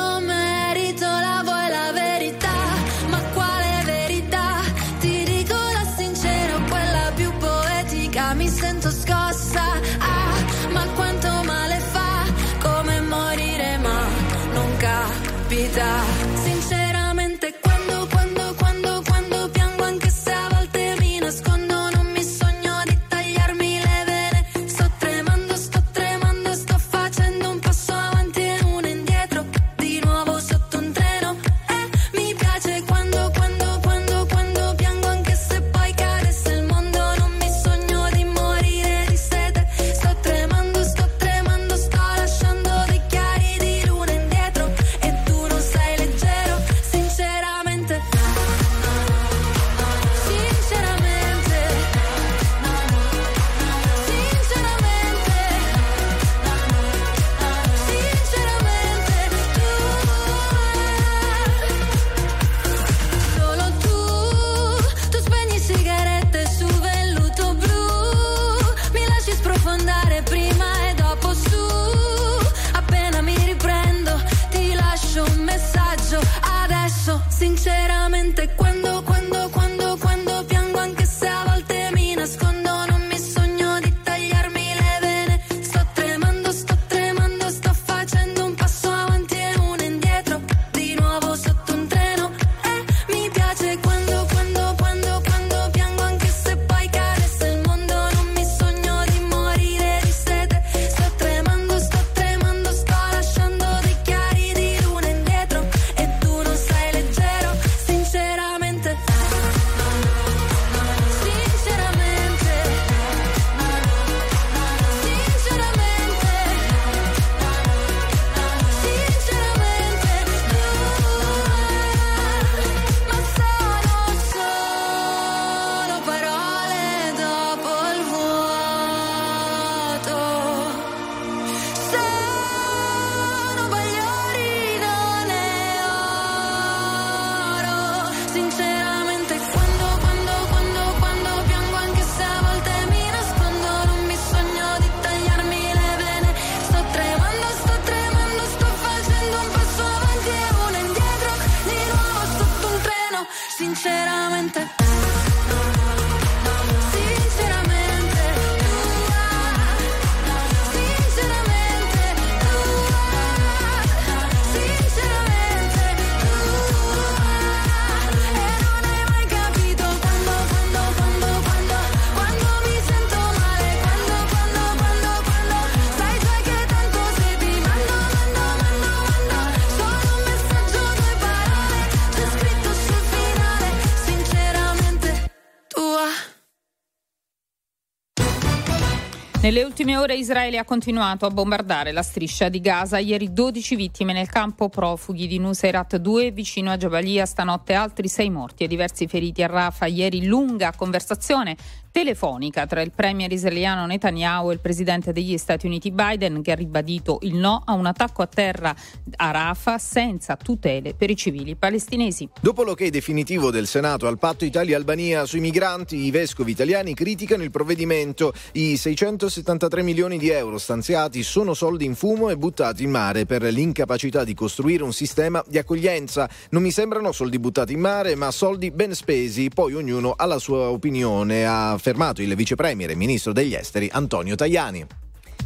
Q: Nelle ultime ore Israele ha continuato a bombardare la striscia di Gaza. Ieri 12 vittime nel campo profughi di Nuseirat 2 vicino a Jabalia. Stanotte altri 6 morti e diversi feriti a Rafah. Ieri lunga conversazione telefonica tra il premier israeliano Netanyahu e il presidente degli Stati Uniti Biden che ha ribadito il no a un attacco a terra a Rafah senza tutele per i civili palestinesi.
B: Dopo l'ok definitivo del Senato al patto Italia-Albania sui migranti, i vescovi italiani criticano il provvedimento. I 673 milioni di euro stanziati sono soldi in fumo e buttati in mare per l'incapacità di costruire un sistema di accoglienza. Non mi sembrano soldi buttati in mare, ma soldi ben spesi. Poi ognuno ha la sua opinione, ha affermato il vice premier e ministro degli esteri Antonio Tajani.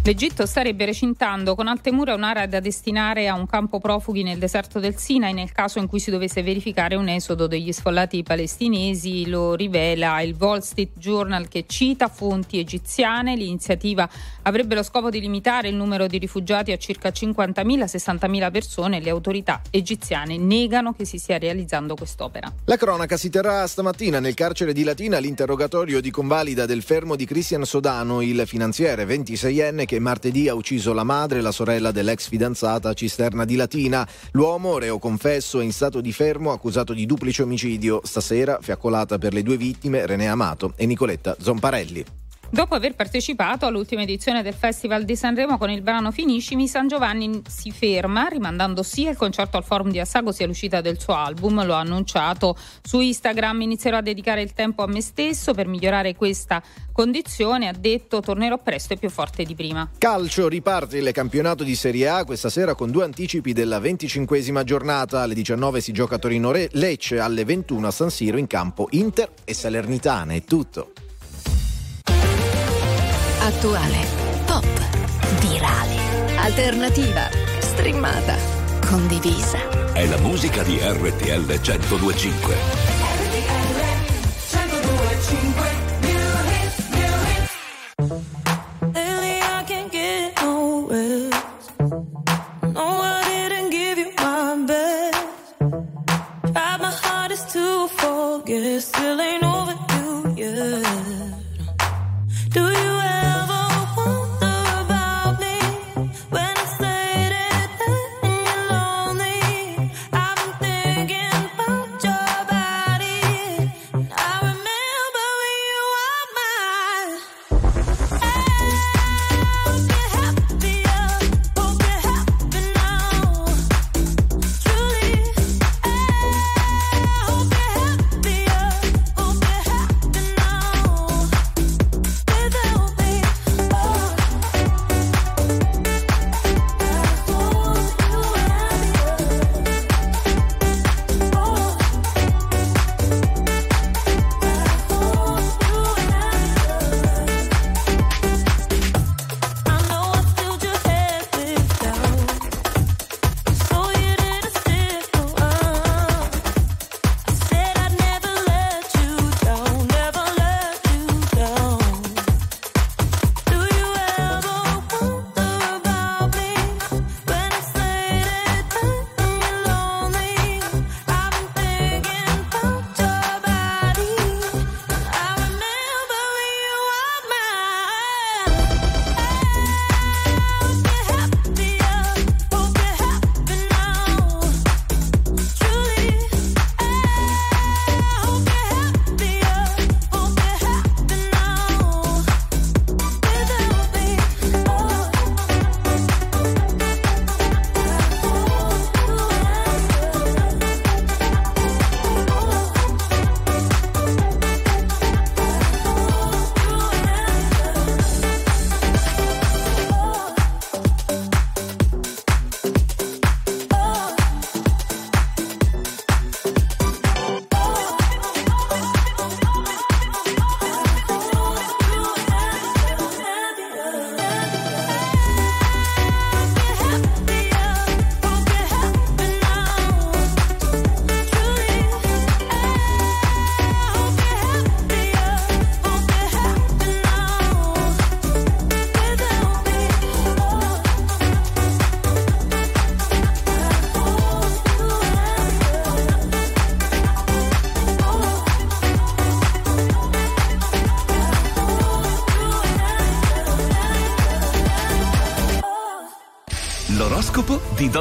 Q: L'Egitto starebbe recintando con Altemura un'area da destinare a un campo profughi nel deserto del Sinai nel caso in cui si dovesse verificare un esodo degli sfollati palestinesi, lo rivela il Wall Street Journal che cita fonti egiziane. L'iniziativa avrebbe lo scopo di limitare il numero di rifugiati a circa 50.000, 60.000 persone e le autorità egiziane negano che si stia realizzando quest'opera.
B: La cronaca si terrà stamattina nel carcere di Latina l'interrogatorio di convalida del fermo di Cristian Sodano, il finanziere 26enne che martedì ha ucciso la madre e la sorella dell'ex fidanzata Cisterna di Latina. L'uomo, reo confesso, è in stato di fermo accusato di duplice omicidio. Stasera fiaccolata per le due vittime René Amato e Nicoletta Zomparelli.
Q: Dopo aver partecipato all'ultima edizione del Festival di Sanremo con il brano Finiscimi, San Giovanni si ferma, rimandando sia il concerto al Forum di Assago sia l'uscita del suo album. Lo ha annunciato su Instagram. Inizierò a dedicare il tempo a me stesso per migliorare questa condizione. Ha detto tornerò presto e più forte di prima.
B: Calcio riparte il campionato di Serie A questa sera con due anticipi della venticinquesima giornata. Alle 19 si gioca Torino Lecce, alle 21 a San Siro in campo Inter e Salernitana. È tutto.
H: Attuale, pop, virale, alternativa, streamata, condivisa.
F: È la musica di RTL 1025.
R: Lately I can't get no rest. No, I didn't give you my best. Tried my hardest to forget, still ain't over you yet. Do you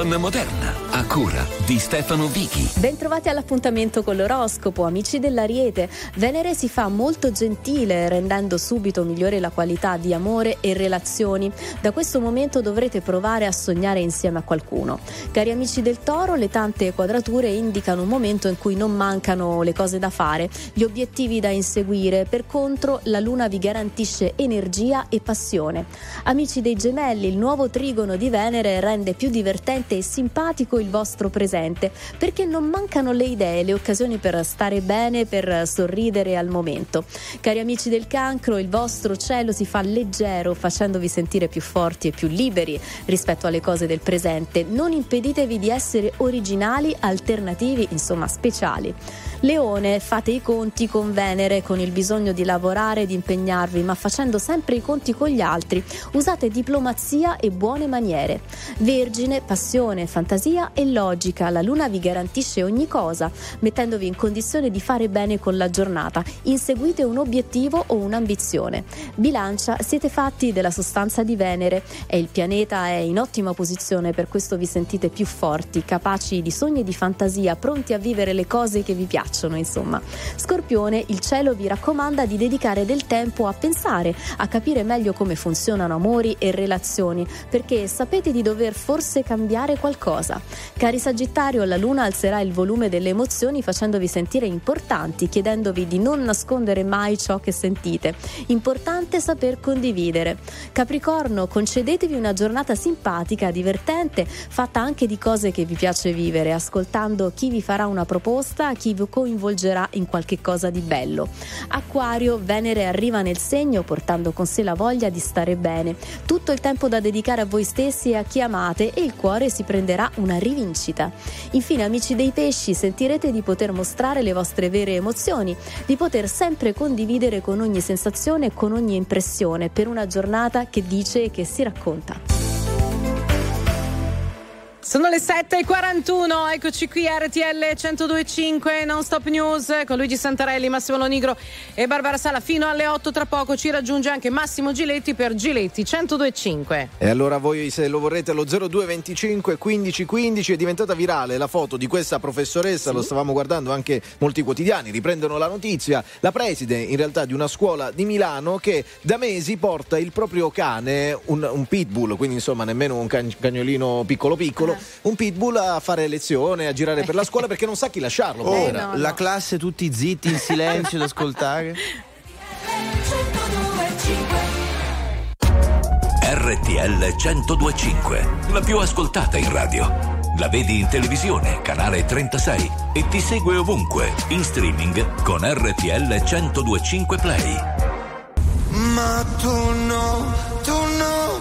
S: Donna Moderna, di Stefano Vichi.
T: Bentrovati all'appuntamento con l'oroscopo, amici dell'Ariete. Venere si fa molto gentile, rendendo subito migliore la qualità di amore e relazioni. Da questo momento dovrete provare a sognare insieme a qualcuno. Cari amici del Toro, le tante quadrature indicano un momento in cui non mancano le cose da fare, gli obiettivi da inseguire. Per contro, la Luna vi garantisce energia e passione. Amici dei Gemelli, il nuovo trigono di Venere rende più divertente e simpatico il vostro presente, perché non mancano le idee, le occasioni per stare bene, per sorridere al momento. Cari amici del cancro, il vostro cielo si fa leggero, facendovi sentire più forti e più liberi rispetto alle cose del presente. Non impeditevi di essere originali, alternativi, insomma speciali. Leone, fate i conti con Venere, con il bisogno di lavorare di impegnarvi, ma facendo sempre i conti con gli altri. Usate diplomazia e buone maniere. Vergine, passione, fantasia e logica. La luna vi garantisce ogni cosa, mettendovi in condizione di fare bene con la giornata. Inseguite un obiettivo o un'ambizione. Bilancia, siete fatti della sostanza di Venere e il pianeta è in ottima posizione, per questo vi sentite più forti, capaci di sogni e di fantasia, pronti a vivere le cose che vi piacciono, insomma. Scorpione, il cielo vi raccomanda di dedicare del tempo a pensare, a capire meglio come funzionano amori e relazioni, perché sapete di dover forse cambiare qualcosa. Cari Sagittario, la luna alzerà il volume delle emozioni facendovi sentire importanti, chiedendovi di non nascondere mai ciò che sentite. Importante saper condividere. Capricorno, concedetevi una giornata simpatica, divertente, fatta anche di cose che vi piace vivere, ascoltando chi vi farà una proposta, chi vi coinvolgerà in qualche cosa di bello. Acquario, Venere arriva nel segno portando con sé la voglia di stare bene. Tutto il tempo da dedicare a voi stessi e a chi amate e il cuore si prenderà una rivincita. Infine, amici dei pesci, sentirete di poter mostrare le vostre vere emozioni, di poter sempre condividere con ogni sensazione e con ogni impressione per una giornata che dice e che si racconta.
A: Sono le 7.41, eccoci qui RTL 102.5 Non Stop News con Luigi Santarelli, Massimo Lonigro e Barbara Sala. Fino alle 8 tra poco ci raggiunge anche Massimo Giletti per Giletti 102.5.
B: E allora voi se lo vorrete lo 0225 15 15 è diventata virale la foto di questa professoressa, sì. lo stavamo guardando anche molti quotidiani, riprendono la notizia, la preside in realtà di una scuola di Milano che da mesi porta il proprio cane, un, un pitbull, quindi insomma nemmeno un cagnolino piccolo piccolo, un pitbull a fare lezione, a girare per la scuola perché non sa chi lasciarlo.
E: Oh,
B: povera.
E: no, la classe tutti zitti, in silenzio ad ascoltare.
F: RTL 1025, la più ascoltata in radio. La vedi in televisione, canale 36 e ti segue ovunque, in streaming con RTL 1025 Play.
L: Ma no, tu no, tu no,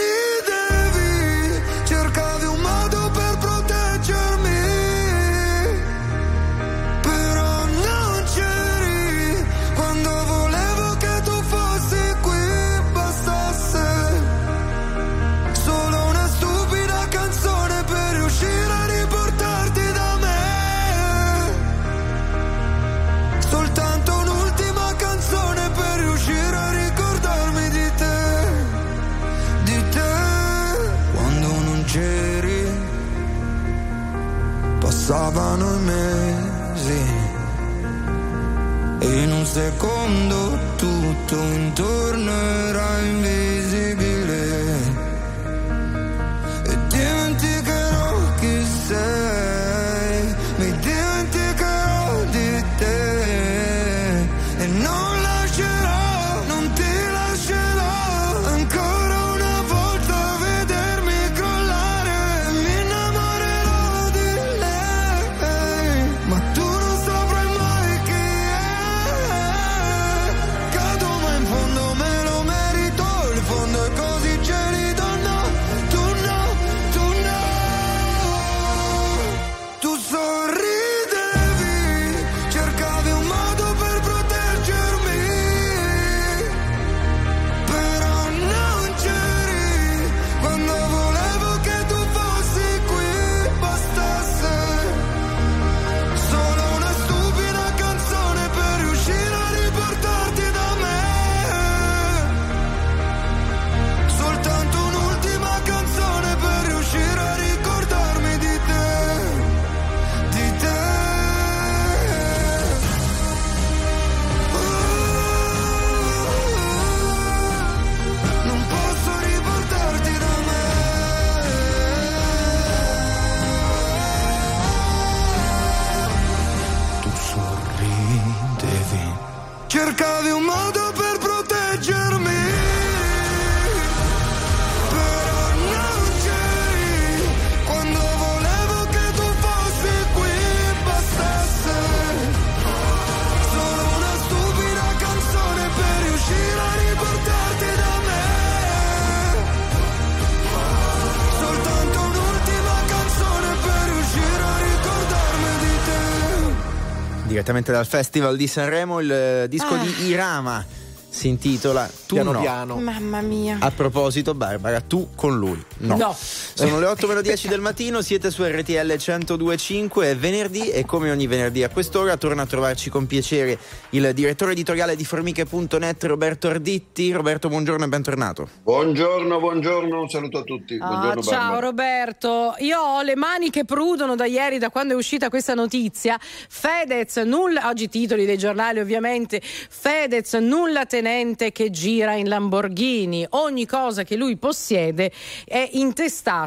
E: Direttamente dal Festival di Sanremo, il eh, disco
A: Ah.
E: di Irama si intitola Tu
B: Piano
E: no.
B: piano.
A: Mamma mia.
E: A proposito, Barbara, tu con lui. No.
A: No.
E: Sono le 8 meno 10 del mattino, siete su RTL 1025, è venerdì e come ogni venerdì a quest'ora torna a trovarci con piacere il direttore editoriale di formiche.net Roberto Arditti. Roberto, buongiorno e bentornato.
U: Buongiorno, buongiorno, un saluto a tutti.
A: Ah,
U: Buongiorno
A: ciao
U: Barbara.
A: Roberto, io ho le mani che prudono da ieri, da quando è uscita questa notizia. Fedez, nulla, oggi titoli dei giornali ovviamente, Fedez nulla tenente che gira in Lamborghini, ogni cosa che lui possiede è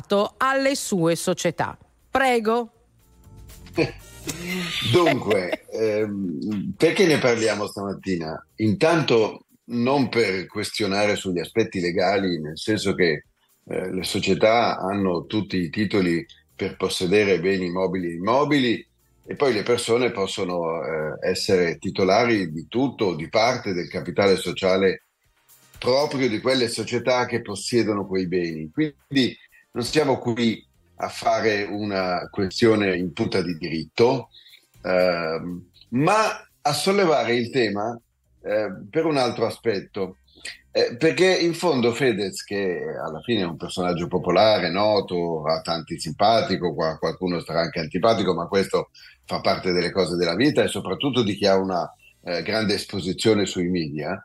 A: intestato alle sue società. Prego.
U: Dunque, ehm, perché ne parliamo stamattina? Intanto non per questionare sugli aspetti legali, nel senso che eh, le società hanno tutti i titoli per possedere beni mobili e immobili e poi le persone possono eh, essere titolari di tutto o di parte del capitale sociale proprio di quelle società che possiedono quei beni. Quindi non siamo qui a fare una questione in punta di diritto, ehm, ma a sollevare il tema eh, per un altro aspetto. Eh, perché in fondo Fedez, che alla fine è un personaggio popolare, noto, a tanti simpatico, qua- qualcuno sarà anche antipatico, ma questo fa parte delle cose della vita e soprattutto di chi ha una eh, grande esposizione sui media.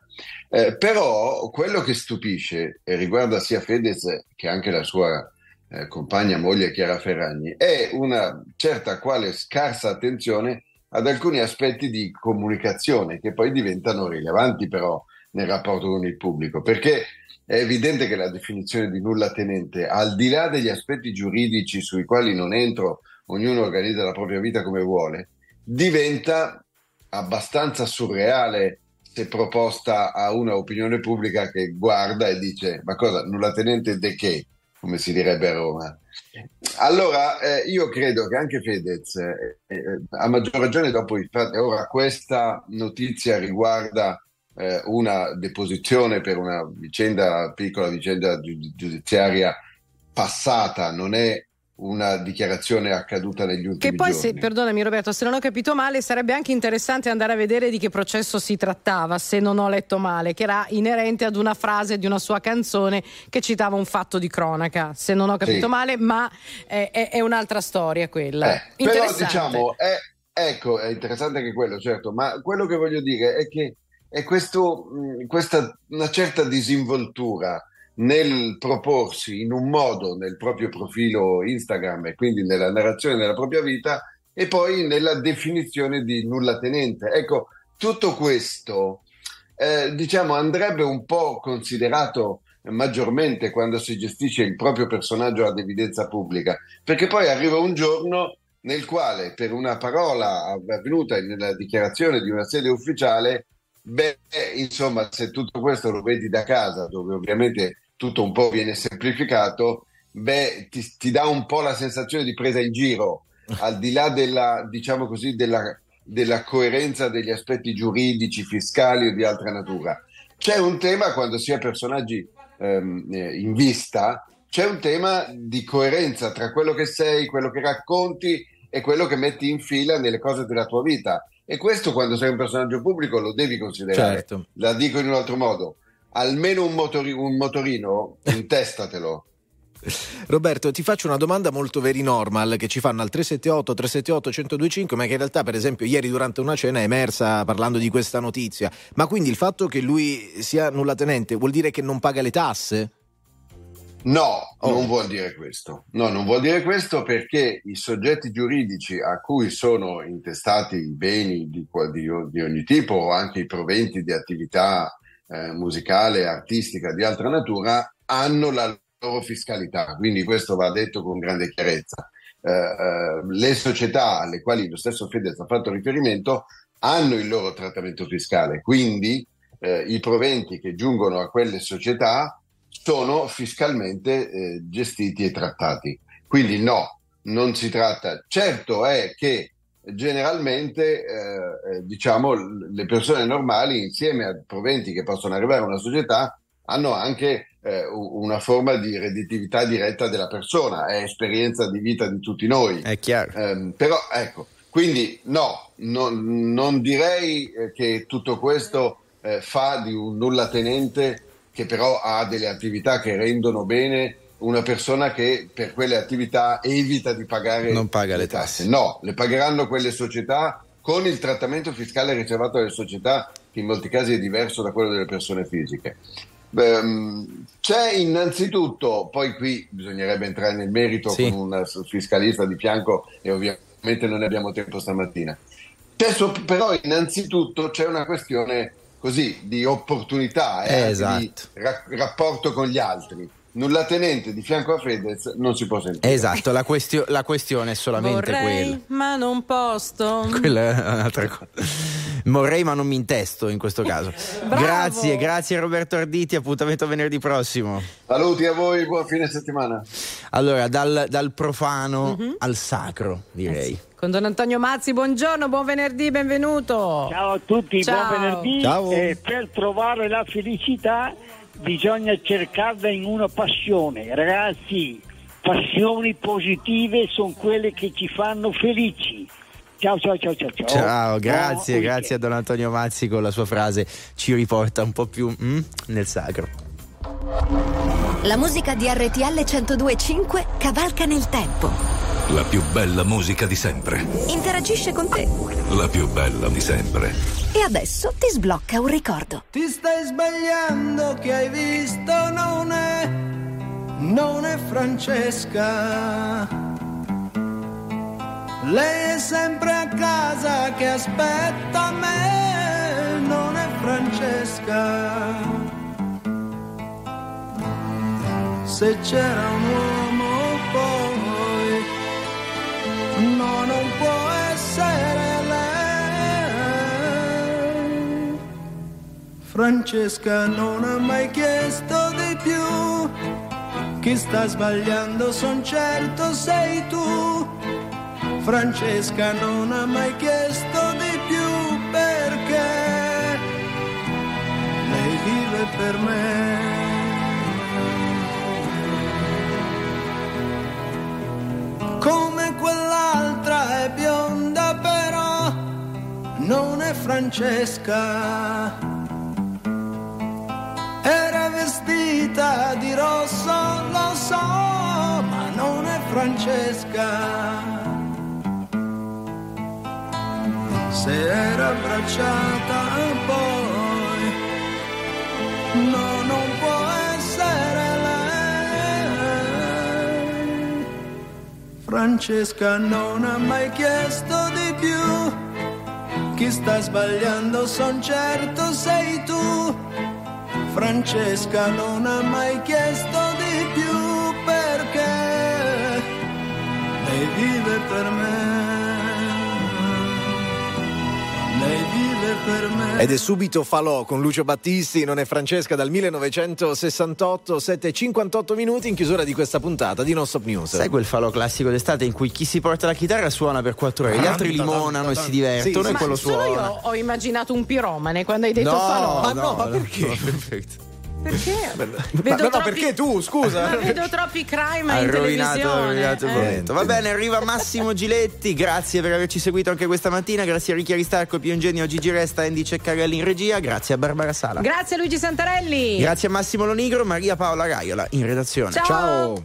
U: Eh, però quello che stupisce e riguarda sia Fedez che anche la sua eh, compagna moglie Chiara Ferragni è una certa quale scarsa attenzione ad alcuni aspetti di comunicazione che poi diventano rilevanti però nel rapporto con il pubblico, perché è evidente che la definizione di nulla tenente, al di là degli aspetti giuridici sui quali non entro, ognuno organizza la propria vita come vuole, diventa abbastanza surreale se proposta a una opinione pubblica che guarda e dice ma cosa, nulla tenente de che, come si direbbe a Roma. Allora, eh, io credo che anche Fedez, eh, eh, a maggior ragione dopo il fatto, ora questa notizia riguarda eh, una deposizione per una vicenda, piccola vicenda giu- giudiziaria passata, non è una dichiarazione accaduta negli ultimi
A: Che poi,
U: giorni.
A: se, perdonami Roberto, se non ho capito male, sarebbe anche interessante andare a vedere di che processo si trattava, se non ho letto male, che era inerente ad una frase di una sua canzone che citava un fatto di cronaca, se non ho capito
U: Sì.
A: male, ma è, è- è un'altra storia quella.
U: Eh, però diciamo, è, ecco, è interessante anche quello, certo, ma quello che voglio dire è che è questo, mh, questa una certa disinvoltura nel proporsi in un modo nel proprio profilo Instagram e quindi nella narrazione della propria vita e poi nella definizione di nulla tenente. Ecco, tutto questo eh, diciamo andrebbe un po' considerato maggiormente quando si gestisce il proprio personaggio ad evidenza pubblica, perché poi arriva un giorno nel quale per una parola avvenuta nella dichiarazione di una sede ufficiale, beh, insomma, se tutto questo lo vedi da casa, dove ovviamente tutto un po' viene semplificato, beh, ti, ti dà un po' la sensazione di presa in giro, al di là della, diciamo così, della, della coerenza degli aspetti giuridici, fiscali o di altra natura. C'è un tema quando si è personaggi ehm, eh, in vista, c'è un tema di coerenza tra quello che sei, quello che racconti e quello che metti in fila nelle cose della tua vita. E questo quando sei un personaggio pubblico lo devi considerare.
B: Certo.
U: La dico in un altro modo. Almeno un, motori- un motorino, intestatelo.
B: Roberto, ti faccio una domanda molto very normal che ci fanno al 378 378 1025, ma che in realtà, per esempio, ieri durante una cena è emersa parlando di questa notizia. Ma quindi il fatto che lui sia nullatenente vuol dire che non paga le tasse?
U: No,
B: Oh.
U: non vuol dire questo. No, non vuol dire questo perché i soggetti giuridici a cui sono intestati i beni di, di di ogni tipo o anche i proventi di attività eh, musicale, artistica, di altra natura, hanno la loro fiscalità. Quindi questo va detto con grande chiarezza. Eh, eh, le società alle quali lo stesso Fedez ha fatto riferimento hanno il loro trattamento fiscale, quindi eh, i proventi che giungono a quelle società sono fiscalmente eh, gestiti e trattati. Quindi no, non si tratta. Certo è che generalmente eh, eh, diciamo le persone normali insieme a proventi che possono arrivare a una società hanno anche eh, una forma di redditività diretta della persona, è esperienza di vita di tutti noi.
E: È chiaro.
U: Ehm, però ecco, Quindi no, non, non direi eh, che tutto questo eh, fa di un nullatenente che però ha delle attività che rendono bene una persona che per quelle attività evita di pagare
E: Non paga le tasse.
U: No, le pagheranno quelle società con il trattamento fiscale riservato alle società, che in molti casi è diverso da quello delle persone fisiche. Mh, c'è innanzitutto, poi qui bisognerebbe entrare nel merito
E: Sì.
U: con un fiscalista di fianco e ovviamente non ne abbiamo tempo stamattina. C'è so- però innanzitutto c'è una questione così di opportunità, eh,
E: esatto.
U: di ra- rapporto con gli altri. Nulla tenente di fianco a Fedez non si può sentire.
E: Esatto, la, questio- la questione è solamente
A: Vorrei,
E: quella.
A: ma non posto.
E: Quella è un'altra cosa. Vorrei, ma non mi intesto in questo caso. Grazie, grazie Roberto Arditi. Appuntamento venerdì prossimo.
U: Saluti a voi, buon fine settimana.
E: Allora, dal, dal profano al sacro, direi.
A: Con Don Antonio Mazzi, buongiorno, buon venerdì, benvenuto.
V: Ciao a tutti,
A: Ciao.
V: buon venerdì. Eh, per trovare la felicità bisogna cercarla in una passione. Ragazzi, passioni positive sono quelle che ci fanno felici. Ciao ciao ciao ciao. Ciao,
E: Ciao, grazie,
V: Buon
E: grazie a Don Antonio Mazzi con la sua frase ci riporta un po' più mm, nel sacro.
H: La musica di RTL 1025 cavalca nel tempo.
F: La più bella musica di sempre.
H: Interagisce con te.
F: La più bella di sempre.
H: E adesso ti sblocca un ricordo.
L: Ti stai sbagliando che hai visto non è, non è Francesca. Lei è sempre a casa che aspetta me, non è Francesca. Se c'era un uomo no, non può essere lei. Francesca non ha mai chiesto di più. Chi sta sbagliando son certo sei tu. Francesca non ha mai chiesto di più perché lei vive per me. Come quell'altra è bionda però non è Francesca. Era vestita di rosso, lo so, ma non è Francesca. Se era abbracciata poi, no, non può Francesca non ha mai chiesto di più. Chi sta sbagliando son certo sei tu. Francesca non ha mai chiesto di più perché lei vive per me. Lei.
B: Ed è subito falò con Lucio Battisti, non è Francesca dal 1968, 7.58 minuti in chiusura di questa puntata di Non Stop News.
E: Sai quel falò classico d'estate in cui chi si porta la chitarra suona per quattro ore, gli altri limonano e si divertono e
A: Ma
E: quello
A: solo
E: suona.
A: io ho immaginato un piromane quando hai detto falò.
B: Ma no, ma perché?
E: no, perfetto.
A: Perché?
B: Ma, no, no,
A: troppi-
B: perché tu, scusa?
A: Vedo troppi crime
E: Ha
A: in
E: rovinato,
A: televisione.
E: rovinato
A: eh.
E: momento. Va bene, arriva Massimo Giletti. Grazie per averci seguito anche questa mattina. Grazie a Ricchi Aristarco, Pio Ingenio, Gigi Resta, Andy Ceccarelli in regia. Grazie a Barbara Sala.
A: Grazie a Luigi Santarelli.
E: Grazie a Massimo Lonigro, Maria Paola Raiola in redazione.
A: Ciao.
B: Ciao.